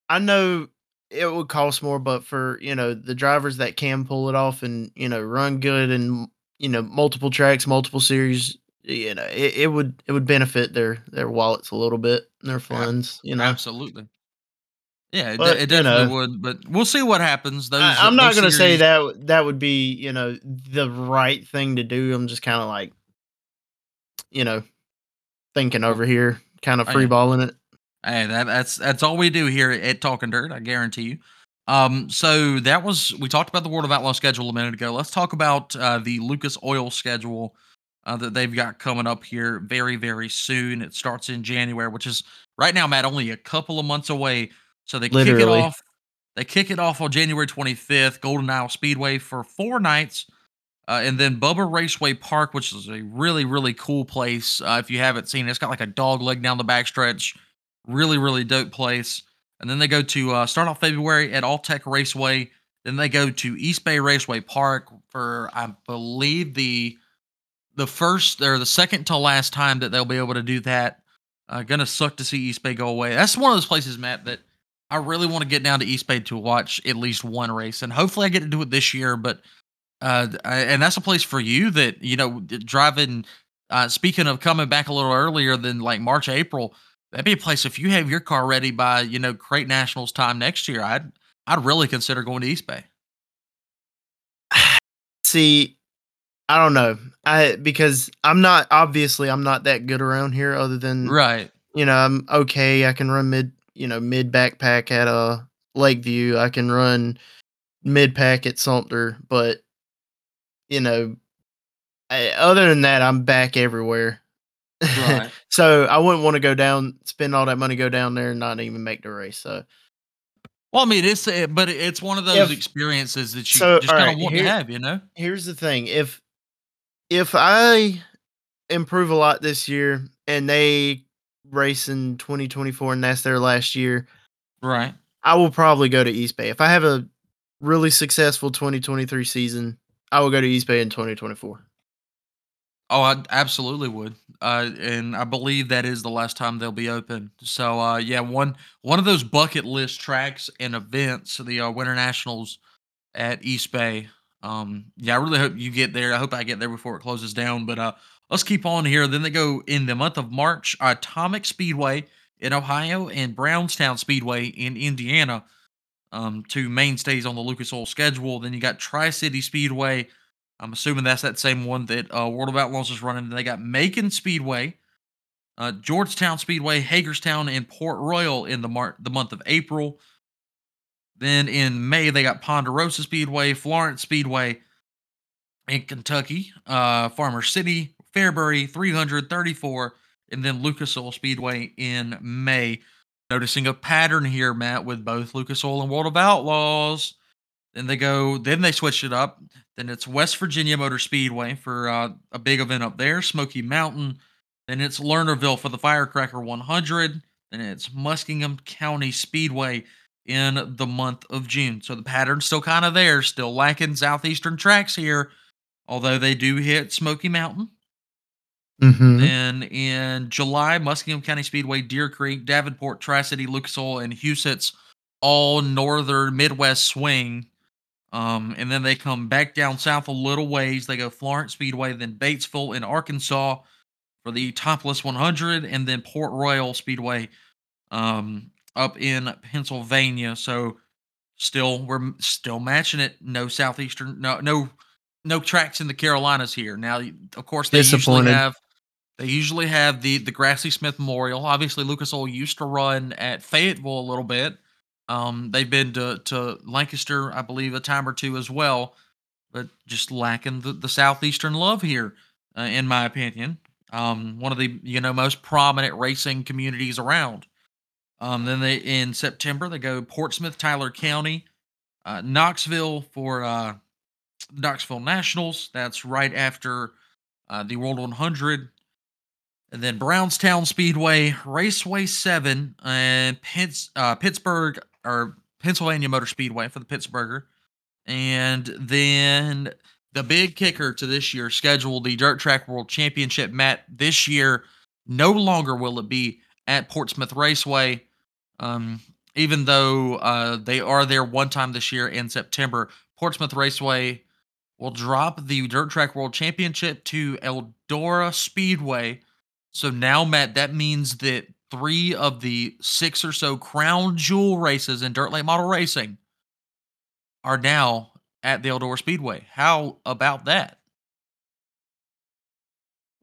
I know it would cost more, but for you know the drivers that can pull it off and you know run good and you know multiple tracks, multiple series, you know it, it would it would benefit their their wallets a little bit, their funds, you know. Absolutely. Yeah, it, But, it you definitely know, would, but we'll see what happens. Those I, I'm not gonna say that that would be you know the right thing to do. I'm just kind of like you know thinking over here, kind of Oh, freeballing it. Hey, that, that's that's all we do here at Talking Dirt. I guarantee you. Um, so that was we talked about the World of Outlaw schedule a minute ago. Let's talk about uh, the Lucas Oil schedule uh, that they've got coming up here very very soon. It starts in January, which is right now, Matt, only a couple of months away. So they kick it off. They kick it off on January 25th, Golden Isle Speedway for four nights. Uh, and then Bubba Raceway Park, which is a really, really cool place. Uh, if you haven't seen it, it's got like a dog leg down the backstretch. Really, really dope place. And then they go to uh, start off February at All Tech Raceway. Then they go to East Bay Raceway Park for, I believe, the the first or the second to last time that they'll be able to do that. Uh, gonna suck to see East Bay go away. That's one of those places, Matt, that I really want to get down to East Bay to watch at least one race, and hopefully I get to do it this year. But uh, I- and that's a place for you that you know driving. Uh, speaking of coming back a little earlier than like March, April, that'd be a place if you have your car ready by you know Crate Nationals time next year. I'd I'd really consider going to East Bay. See, I don't know. I because I'm not obviously I'm not that good around here other than Right. you know, I'm okay. I can run mid, you know, mid backpack at uh Lakeview. I can run mid pack at Sumter, but you know, I, other than that, I'm back everywhere. Right. so I wouldn't want to go down, spend all that money, go down there and not even make the race. So Well, I mean, it's uh, but it's one of those If- experiences that you so, just kind of want here- to have, you know. here's the thing: if if I improve a lot this year and they race in 2024 and that's their last year, Right. I will probably go to East Bay. If I have a really successful 2023 season, I will go to East Bay in 2024. Oh, I absolutely would. Uh, and I believe that is the last time they'll be open. So, uh, yeah, one one of those bucket list tracks and events, the uh, Winter Nationals at East Bay. Um, yeah, I really hope you get there. I hope I get there before it closes down. But uh, let's keep on here. Then they go in the month of March, Atomic Speedway in Ohio and Brownstown Speedway in Indiana. Um, two mainstays on the Lucas Oil schedule. Then you got Tri City Speedway. I'm assuming that's that same one that uh, World of Outlaws is running. Then they got Macon Speedway, uh, Georgetown Speedway, Hagerstown, and Port Royal in the mar- the month of April. Then in May they got Ponderosa Speedway, Florence Speedway in Kentucky, uh, Farmer City, Fairbury, 334, and then Lucas Oil Speedway in May. Noticing a pattern here, Matt, with both Lucas Oil and World of Outlaws. Then they go, then they switch it up. Then it's West Virginia Motor Speedway for uh, a big event up there, Smoky Mountain. Then it's Lernerville for the Firecracker 100. Then it's Muskingum County Speedway in the month of June. So the pattern's still kind of there, still lacking southeastern tracks here, although they do hit Smoky Mountain. Mm-hmm. Then in July, Muskingum County Speedway, Deer Creek, Davenport, Tri City, Lucas Oil, and Huset's all northern Midwest swing. Um, and then they come back down south a little ways. They go Florence Speedway, then Batesville in Arkansas for the Topless 100, and then Port Royal Speedway um, up in Pennsylvania. So still, we're still matching it. No southeastern, no no no tracks in the Carolinas here. Now, of course, they usually have they usually have the the Grassy Smith Memorial. Obviously, Lucas Oil used to run at Fayetteville a little bit. Um, they've been to to Lancaster, I believe, a time or two as well, but just lacking the, the southeastern love here, uh, in my opinion. Um, one of the you know most prominent racing communities around. Um, then they in September they go Portsmouth, Tyler County, uh, Knoxville for uh, Knoxville Nationals. That's right after uh, the World 100. And then Brownstown Speedway, Raceway 7, and Pitts, uh, Pittsburgh or Pennsylvania Motor Speedway for the Pittsburgher. And then the big kicker to this year scheduled the Dirt Track World Championship. Matt, this year, no longer will it be at Portsmouth Raceway. Um, even though uh, they are there one time this year in September, Portsmouth Raceway will drop the Dirt Track World Championship to Eldora Speedway so now, Matt, that means that three of the six or so crown jewel races in dirt late model racing are now at the Eldora Speedway. How about that?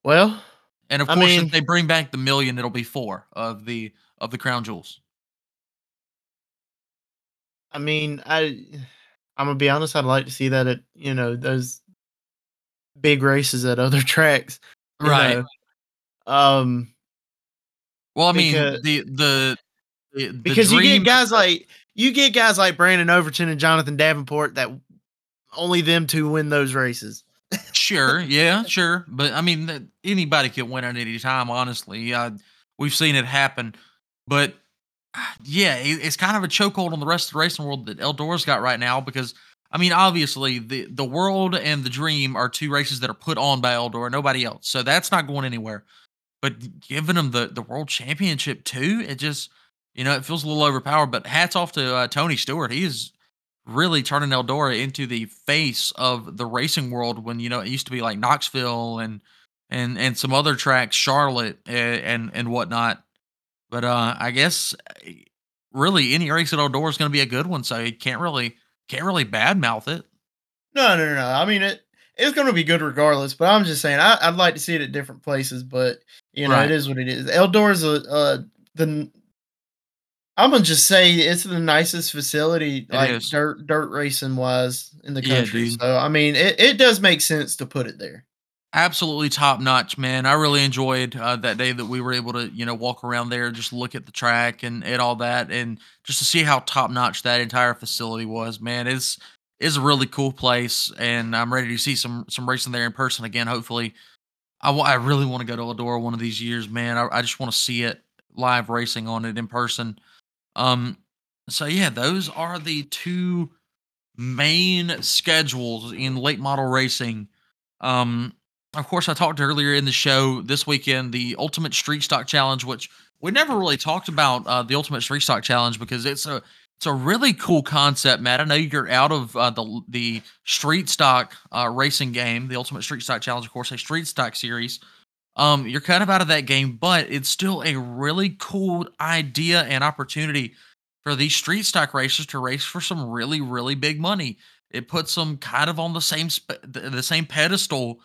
Well, and of I course, mean, if they bring back the million, it'll be four of the of the crown jewels. I mean, I I'm gonna be honest. I'd like to see that at you know those big races at other tracks, Right. know. Um, Well, I mean, Because- the the the, the because you get guys like you get guys like Brandon Overton and Jonathan Davenport that only them two win those races. Sure, yeah, sure, but I mean, anybody can win at any time. Honestly, uh, we've seen it happen, but ah, yeah, it, it's kind of a chokehold on the rest of the racing world that Eldora's got right now because I mean, obviously, the the world and the dream are two races that are put on by Eldora, nobody else, so that's not going anywhere. But giving him the the world championship too, it just you know it feels a little overpowered. But hats off to uh, Tony Stewart, he is really turning Eldora into the face of the racing world when you know it used to be like Knoxville and and and some other tracks, Charlotte and and, and whatnot. But uh I guess eh, really any race at Eldora is going to be a good one, so you can't really can't really badmouth it. No, no, no, no. I mean it. It's going to be good regardless. But I'm just saying I, I'd like to see it at different places. But you know, Right. it is what it is. Eldora's a uh, the. I'm gonna just say it's the nicest facility, It like is. dirt dirt racing wise in the country. dude. so I mean, it, it does make sense to put it there. Absolutely top notch, man. I really enjoyed uh, that day that we were able to, you know, walk around there, just look at the track and, and all that, and just to see how top notch that entire facility was, man. It's it's a really cool place, and I'm ready to see some some racing there in person again. Hopefully, I I really want to go to Eldora one of these years, man. I, I just want to see it live racing on it in person. Um, so yeah, those are the two main schedules in late model racing. Um, of course, I talked earlier in the show this weekend the Ultimate Street Stock Challenge, which we never really talked about uh, the Ultimate Street Stock Challenge because it's a it's a really cool concept, Matt. I know you're out of uh, the the street stock uh, racing game, the Ultimate Street Stock Challenge, of course, a street stock series. Um, you're kind of out of that game, but it's still a really cool idea and opportunity for these street stock racers to race for some really, really big money. It puts them kind of on the same sp- the same pedestal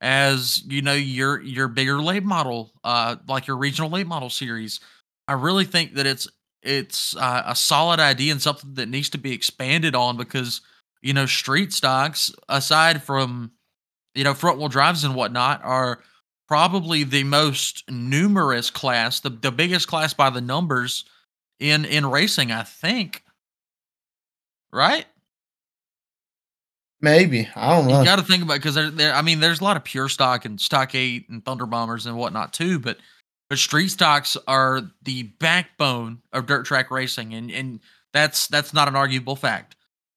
as you know your your bigger late model, uh, like your regional late model series. I really think that it's it's uh, a solid idea and something that needs to be expanded on because you know street stocks, aside from you know front wheel drives and whatnot, are probably the most numerous class, the the biggest class by the numbers in in racing. I think, right? Maybe I don't know. You got to think about because there, there. I mean, there's a lot of pure stock and stock eight and thunder bombers and whatnot too. But but street stocks are the backbone of dirt track racing, and and that's that's not an arguable fact.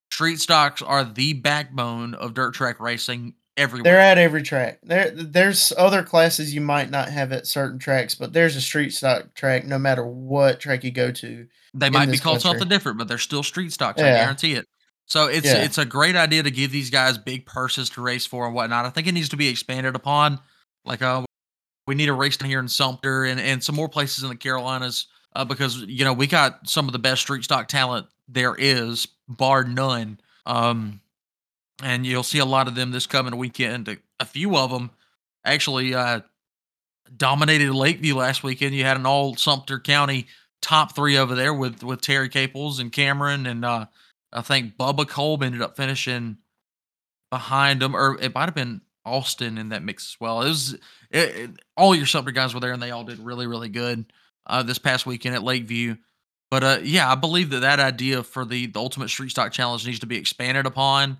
Street stocks are the backbone of dirt track racing everywhere. They're at every track. There, there's other classes you might not have at certain tracks, but there's a street stock track no matter what track you go to. They might be called country. something different, but they're still street stocks. I guarantee it. So it's Yeah. it's a great idea to give these guys big purses to race for and whatnot. I think it needs to be expanded upon. Like, uh, we need a race down here in Sumter and and some more places in the Carolinas uh, because you know we got some of the best street stock talent there is, bar none. Um, and you'll see a lot of them this coming weekend. A, few of them actually uh, dominated Lakeview last weekend. You had an all Sumter County top three over there with with Terry Caples and Cameron, and uh, I think Bubba Kolb ended up finishing behind them, or it might have been Austin in that mix as well. It was it, it, all your Sumter guys were there, and they all did really, really good uh, this past weekend at Lakeview. But uh, yeah, I believe that that idea for the the Ultimate Street Stock Challenge needs to be expanded upon.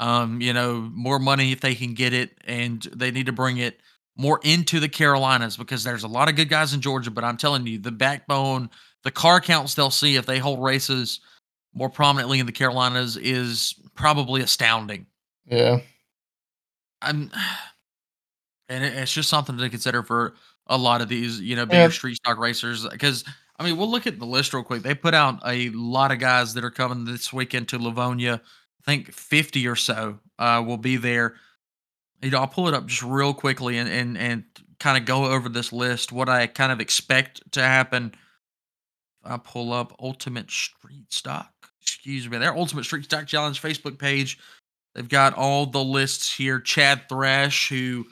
Um, you know, more money if they can get it, and they need to bring it more into the Carolinas because there's a lot of good guys in Georgia. But I'm telling you, the backbone, the car counts they'll see if they hold races more prominently in the Carolinas is probably astounding. Yeah. I'm, and it's just something to consider for a lot of these, you know, bigger yeah. street stock racers. Because I mean, we'll look at the list real quick. They put out a lot of guys that are coming this weekend to Lavonia. I think 50 or so uh, will be there. You know, I'll pull it up just real quickly and and and kind of go over this list. What I kind of expect to happen. I pull up Ultimate Street Stock. Excuse me, their Ultimate Street Stock Challenge Facebook page They've got all the lists here. Chad Thrash, who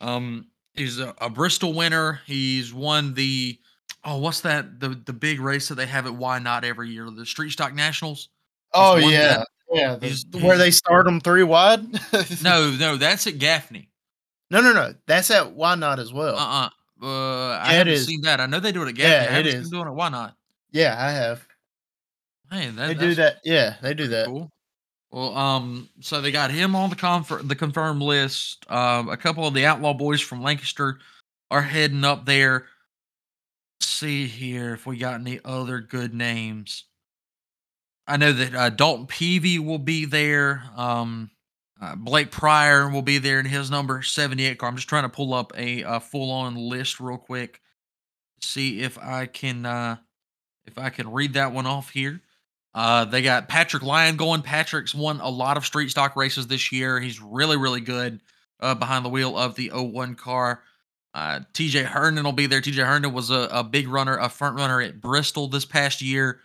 um is a, a Bristol winner. He's won the oh, what's that? The the big race that they have at Why Not every year, the Street Stock Nationals. oh yeah, that. yeah. The, he's, where he's, they start them three wide. no, no, that's at Gaffney. No, no, no. That's at Why Not as well. Uh-uh. Uh, yeah, I haven't seen that. I know they do it at Gaffney. Yeah, it is. doing it. Why not? Yeah, I have. Hey, that, they do that. Yeah, they do that. Cool. Well, um, so they got him on the confer- the confirmed list. Um, a couple of the outlaw boys from Lancaster are heading up there. Let's see here if we got any other good names. I know that uh, Dalton Peavy will be there. Um, uh, Blake Pryor will be there in his number 78 car. I'm just trying to pull up a, full on list real quick. See if I can uh, if I can read that one off here. Uh, they got Patrick Lyon going. Patrick's won a lot of street stock races this year. He's really, really good uh, behind the wheel of the 01 car. Uh, TJ Herndon will be there. TJ Herndon was a, a, big runner, a front runner at Bristol this past year.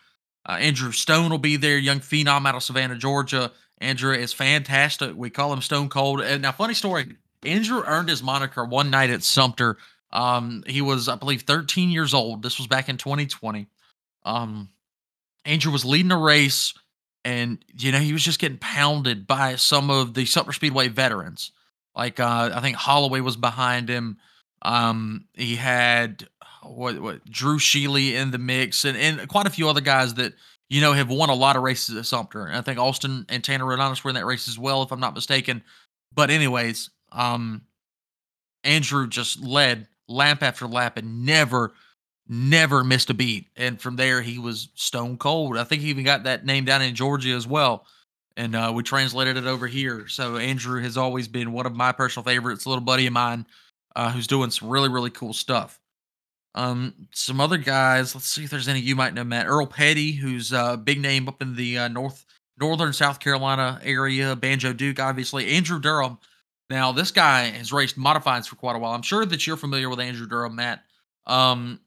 Uh, Andrew Stone will be there, young phenom out of Savannah, Georgia. Andrew is fantastic. We call him Stone Cold. And now, funny story Andrew earned his moniker one night at Sumter. Um, he was, I believe, 13 years old. This was back in 2020. Um, Andrew was leading a race, and you know he was just getting pounded by some of the Sumter Speedway veterans. Like uh, I think Holloway was behind him. Um, he had what what Drew Sheely in the mix, and and quite a few other guys that you know have won a lot of races at Sumter. And I think Austin and Tanner Rodonis were in that race as well, if I'm not mistaken. But anyways, um, Andrew just led lap after lap and never never missed a beat. And from there, he was stone cold. I think he even got that name down in Georgia as well. And uh, we translated it over here. So Andrew has always been one of my personal favorites, a little buddy of mine uh, who's doing some really, really cool stuff. Um, some other guys, let's see if there's any you might know, Matt. Earl Petty, who's a uh, big name up in the uh, north northern South Carolina area, Banjo Duke, obviously. Andrew Durham. Now, this guy has raced modifieds for quite a while. I'm sure that you're familiar with Andrew Durham, Matt. Um,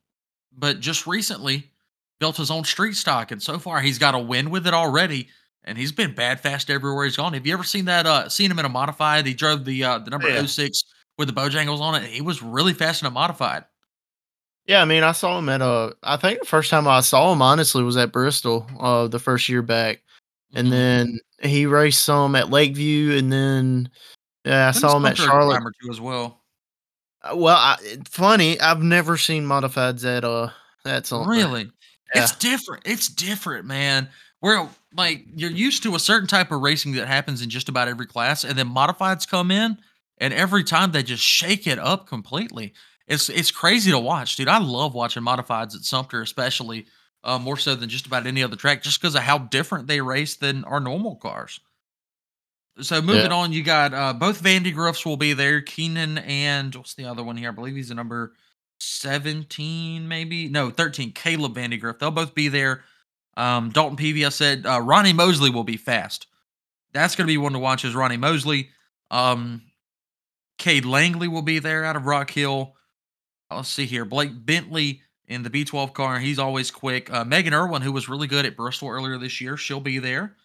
but just recently built his own street stock, and so far he's got a win with it already. And he's been bad fast everywhere he's gone. Have you ever seen that? Uh, seen him in a modified? He drove the uh, the number yeah. 06 with the Bojangles on it. He was really fast in a modified. Yeah, I mean, I saw him at uh I think the first time I saw him honestly was at Bristol, uh, the first year back, and mm-hmm. then he raced some at Lakeview, and then yeah, I saw him at Charlotte as well. Uh, well, I, funny, I've never seen modifieds at uh that something. Really? Yeah. It's different. It's different, man. Where like you're used to a certain type of racing that happens in just about every class, and then modifieds come in, and every time they just shake it up completely. It's it's crazy to watch, dude. I love watching modifieds at Sumter, especially uh, more so than just about any other track, just because of how different they race than our normal cars. So moving yeah. on, you got uh, both Vandy Gruffs will be there. Keenan and what's the other one here? I believe he's a number 17, maybe. No, 13. Caleb Vandy Gruff. They'll both be there. Um, Dalton Peavy, I said uh, Ronnie Mosley will be fast. That's going to be one to watch is Ronnie Mosley. Um, Cade Langley will be there out of Rock Hill. Let's see here. Blake Bentley in the B12 car. He's always quick. Uh, Megan Irwin, who was really good at Bristol earlier this year, she'll be there.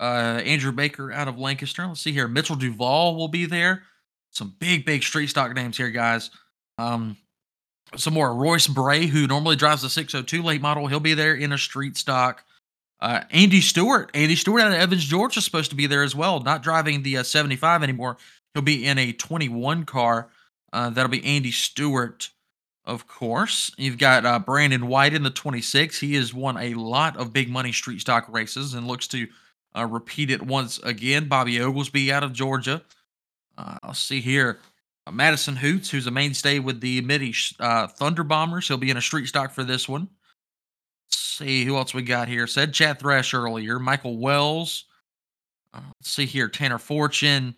Uh, Andrew Baker out of Lancaster. Let's see here. Mitchell Duval will be there. Some big, big street stock names here, guys. Um, some more Royce Bray, who normally drives the 602 late model. He'll be there in a street stock. Uh, Andy Stewart, Andy Stewart out of Evans, Georgia, is supposed to be there as well. Not driving the uh, 75 anymore. He'll be in a 21 car. Uh, that'll be Andy Stewart, of course. You've got uh, Brandon White in the 26. He has won a lot of big money street stock races and looks to uh, repeat it once again. Bobby Oglesby out of Georgia. Uh, let's see here. Uh, Madison Hoots, who's a mainstay with the Midi uh, Thunder Bombers. He'll be in a street stock for this one. Let's see who else we got here. Said Chad Thrash earlier. Michael Wells. Uh, let's see here. Tanner Fortune.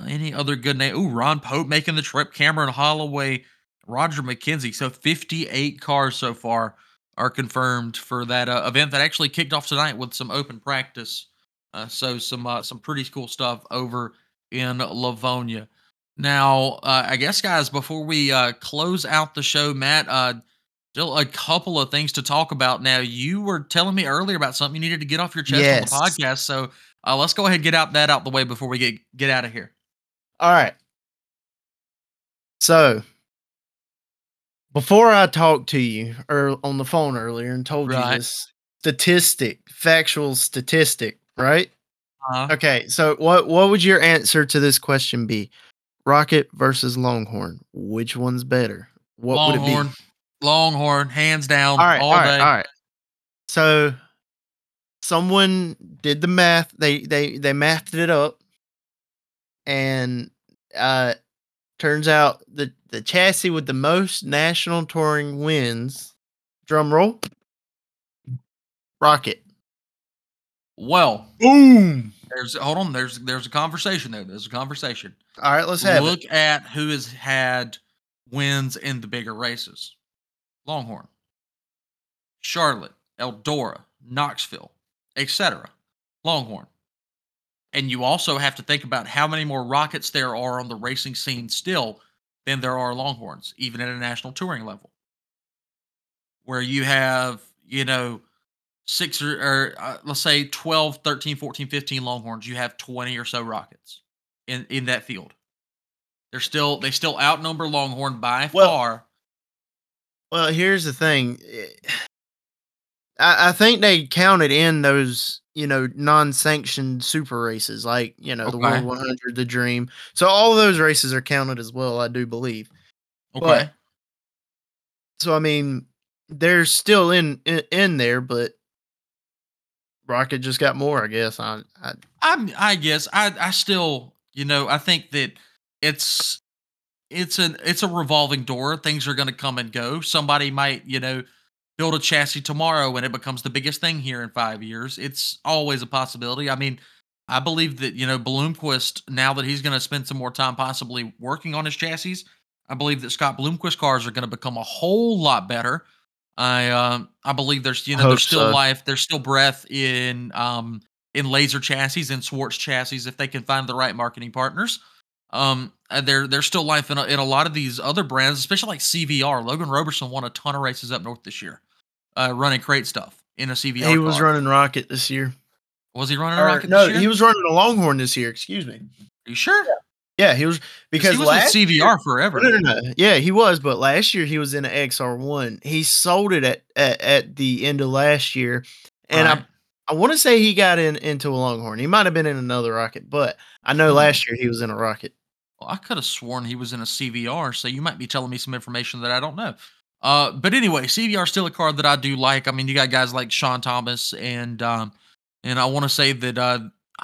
Uh, any other good name? Ooh, Ron Pope making the trip. Cameron Holloway. Roger McKenzie. So 58 cars so far are confirmed for that uh, event that actually kicked off tonight with some open practice. Uh, so some uh, some pretty cool stuff over in Lavonia. Now, uh, I guess, guys, before we uh, close out the show, Matt, uh, still a couple of things to talk about. Now, you were telling me earlier about something you needed to get off your chest Yes. on the podcast, so uh, let's go ahead and get out that out the way before we get get out of here. All right. So before I talked to you or on the phone earlier and told Right. you this statistic, factual statistic, right? Uh, Okay, so what what would your answer to this question be? Rocket versus Longhorn. Which one's better? What would it be? Longhorn, hands down, All right, all all day. right, all right. So someone did the math. They they they mathed it up, and uh, turns out the the chassis with the most national touring wins. Drum roll. Rocket. Well, Boom. there's hold on. There's there's a conversation there. There's a conversation. All right, let's have Look it. at who has had wins in the bigger races: Longhorn, Charlotte, Eldora, Knoxville, etc. Longhorn. And you also have to think about how many more rockets there are on the racing scene still than there are Longhorns, even at a national touring level. Where you have, you know, six or, or uh, let's say 12, 13, 14, 15 Longhorns, you have 20 or so rockets in, in that field. They're still they still outnumber Longhorn by Well, far. Well, here's the thing. I, I think they counted in those, you know, non-sanctioned super races, like you know the World 100, the Dream. So all of those races are counted as well, I do believe. Okay. But so I mean, they're still in in, in there, but Rocket just got more, I guess. I, I I'm I guess I I still you know I think that it's it's an it's a revolving door. Things are going to come and go. Somebody might you know build a chassis tomorrow and it becomes the biggest thing here in five years. It's always a possibility. I mean, I believe that you know Bloomquist now that he's going to spend some more time possibly working on his chassis. I believe that Scott Bloomquist cars are going to become a whole lot better. I um I believe there's you know there's still so. life, there's still breath in um in Lazer chassis and Swartz chassis if they can find the right marketing partners. Um, there there's still life in a, in a lot of these other brands, especially like CVR. Logan Roberson won a ton of races up north this year, uh, running crate stuff in a CVR. he was running Rocket this year. Was he running a Or, rocket? no, this year? he was running a Longhorn this year. Excuse me. Are you sure? Yeah, he was because he was last with year- CVR forever. No, no, no. Yeah, he was, but last year he was in an XR1. He sold it at at, at the end of last year, and Right. I I want to say he got in into a Longhorn. He might have been in another Rocket, but I know Hmm. last year he was in a Rocket. Well, I could have sworn he was in a CVR, so you might be telling me some information that I don't know. Uh, but anyway, CVR is still a card that I do like. I mean, you got guys like Sean Thomas and um, and I want to say that uh,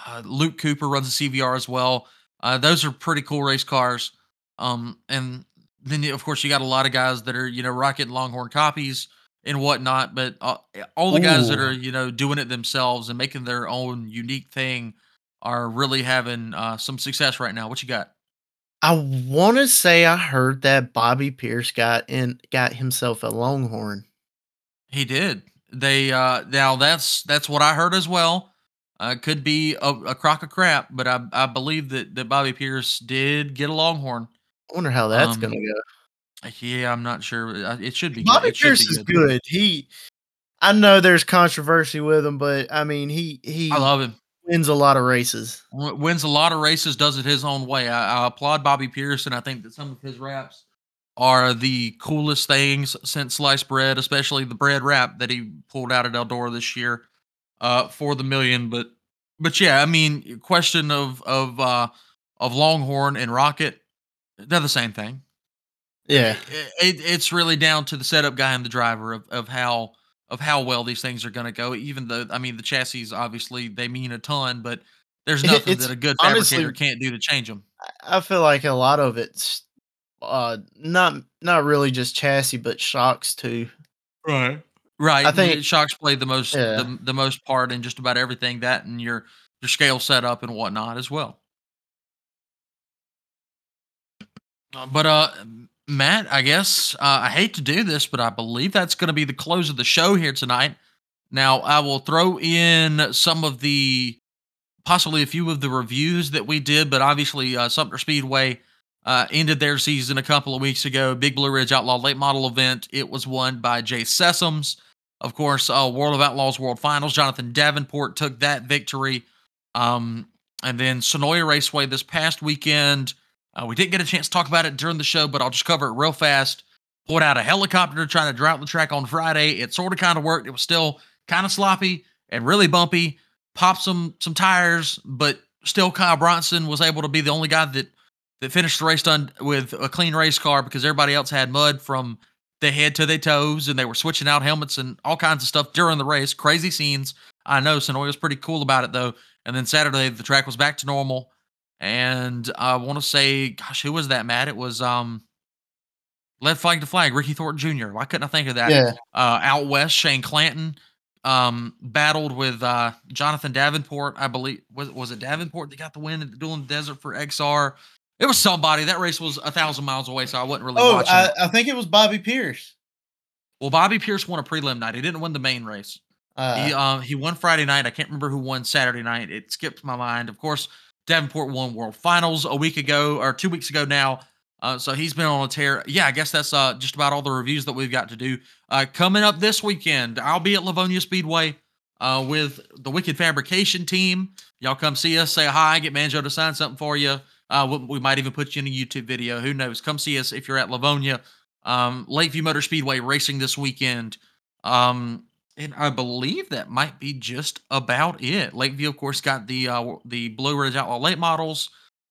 uh, Luke Cooper runs a CVR as well. Uh, those are pretty cool race cars. Um, and then of course you got a lot of guys that are you know Rocket Longhorn copies and whatnot. But uh, all the guys that are you know doing it themselves and making their own unique thing are really having uh, some success right now. What you got? I want to say I heard that Bobby Pierce got in got himself a Longhorn. He did. They uh now that's that's what I heard as well. Uh, could be a, a crock of crap, but I I believe that that Bobby Pierce did get a Longhorn. I wonder how that's Um, gonna go. Yeah, I'm not sure. Uh, It should be. Bobby good. Pierce be is good. He, I know there's controversy with him, but I mean he he I love him. Wins a lot of races. Wins a lot of races, does it his own way. I, I applaud Bobby Pierce, and I think that some of his raps are the coolest things since sliced bread, especially the bread wrap that he pulled out at Eldora this year uh, for the million. But but yeah, I mean, question of of uh, of Longhorn and Rocket, they're the same thing. Yeah, it, it, it's really down to the setup guy and the driver of of how of how well these things are going to go. Even though I mean, the chassis obviously they mean a ton, but there's nothing it's that a good honestly fabricator can't do to change them. I feel like a lot of it's uh not not really just chassis but shocks too. Right. Right. I the think Shocks play the most yeah. the the most part in just about everything that and your your scale setup and whatnot as well. Uh, but uh Matt, I guess uh, I hate to do this, but I believe that's going to be the close of the show here tonight. Now, I will throw in some of the possibly a few of the reviews that we did, but obviously uh, Sumter Speedway uh, ended their season a couple of weeks ago. Big Blue Ridge Outlaw late model event. It was won by Jay Sessoms. Of course, uh, World of Outlaws World Finals. Jonathan Davenport took that victory. Um, and then Senoia Raceway this past weekend. Uh, we didn't get a chance to talk about it during the show, but I'll just cover it real fast. Pulled out a helicopter trying to drought the track on Friday. It sort of kind of worked. It was still kind of sloppy and really bumpy. Popped some some tires, but still Kyle Bronson was able to be the only guy that that finished the race done with a clean race car because everybody else had mud from the head to their toes and they were switching out helmets and all kinds of stuff during the race. Crazy scenes. I know Senoia was pretty cool about it though. And then Saturday the track was back to normal. And I want to say, gosh, who was that, Matt? It was um led flag to flag, Ricky Thornton Jr. Why couldn't I think of that? Yeah. Uh out west, Shane Clanton um battled with uh Jonathan Davenport, I believe. Was was it Davenport that got the win at the Dueling Desert for XR? It was somebody. That race was a thousand miles away, so I wasn't really Oh, watching. I. I think it was Bobby Pierce. Well, Bobby Pierce won a prelim night. He didn't win the main race. Uh, he um he won Friday night. I can't remember who won Saturday night. It skipped my mind. Of course, Davenport won World Finals a week ago or two weeks ago now. Uh, so he's been on a tear. Yeah, I guess that's uh just about all the reviews that we've got to do. Uh, coming up this weekend, I'll be at Lavonia Speedway uh with the Wicked Fabrication team. Y'all come see us, say hi, get Manjo to sign something for you. Uh, we, we might even put you in a YouTube video. Who knows? Come see us if you're at Lavonia. Um, Lakeview Motor Speedway racing this weekend. Um, and I believe that might be just about it. Lakeview, of course, got the uh, the Blue Ridge Outlaw late models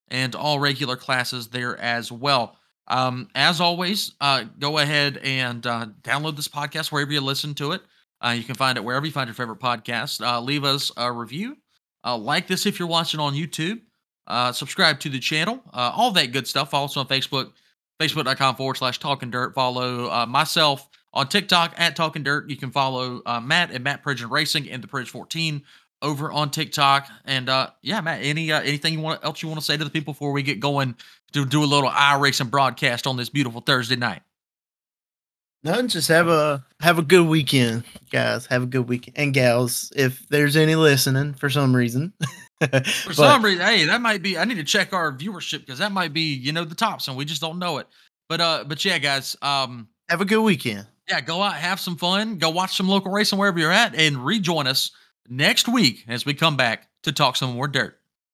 and all regular classes there as well. Um, as always, uh, go ahead and uh, download this podcast wherever you listen to it. Uh, you can find it wherever you find your favorite podcast. Uh, leave us a review. Uh, like this if you're watching on YouTube. Uh, subscribe to the channel. Uh, all that good stuff. Follow us on Facebook, facebook.com forward slash talking dirt. Follow uh, myself on TikTok at Talking Dirt. You can follow uh, Matt and Matt Pridgeon Racing and the Pridge 14 over on TikTok. And uh, yeah, Matt, any uh, anything you want else you want to say to the people before we get going to do a little iRacing broadcast on this beautiful Thursday night? no, just have a have a good weekend, guys. Have a good weekend, and gals, if there's any listening for some reason. For some reason, hey, that might be. I need to check our viewership because that might be, you know, the tops, and we just don't know it. But uh, but yeah, guys, um, have a good weekend. Yeah, go out, have some fun, go watch some local racing wherever you're at, and rejoin us next week as we come back to talk some more dirt.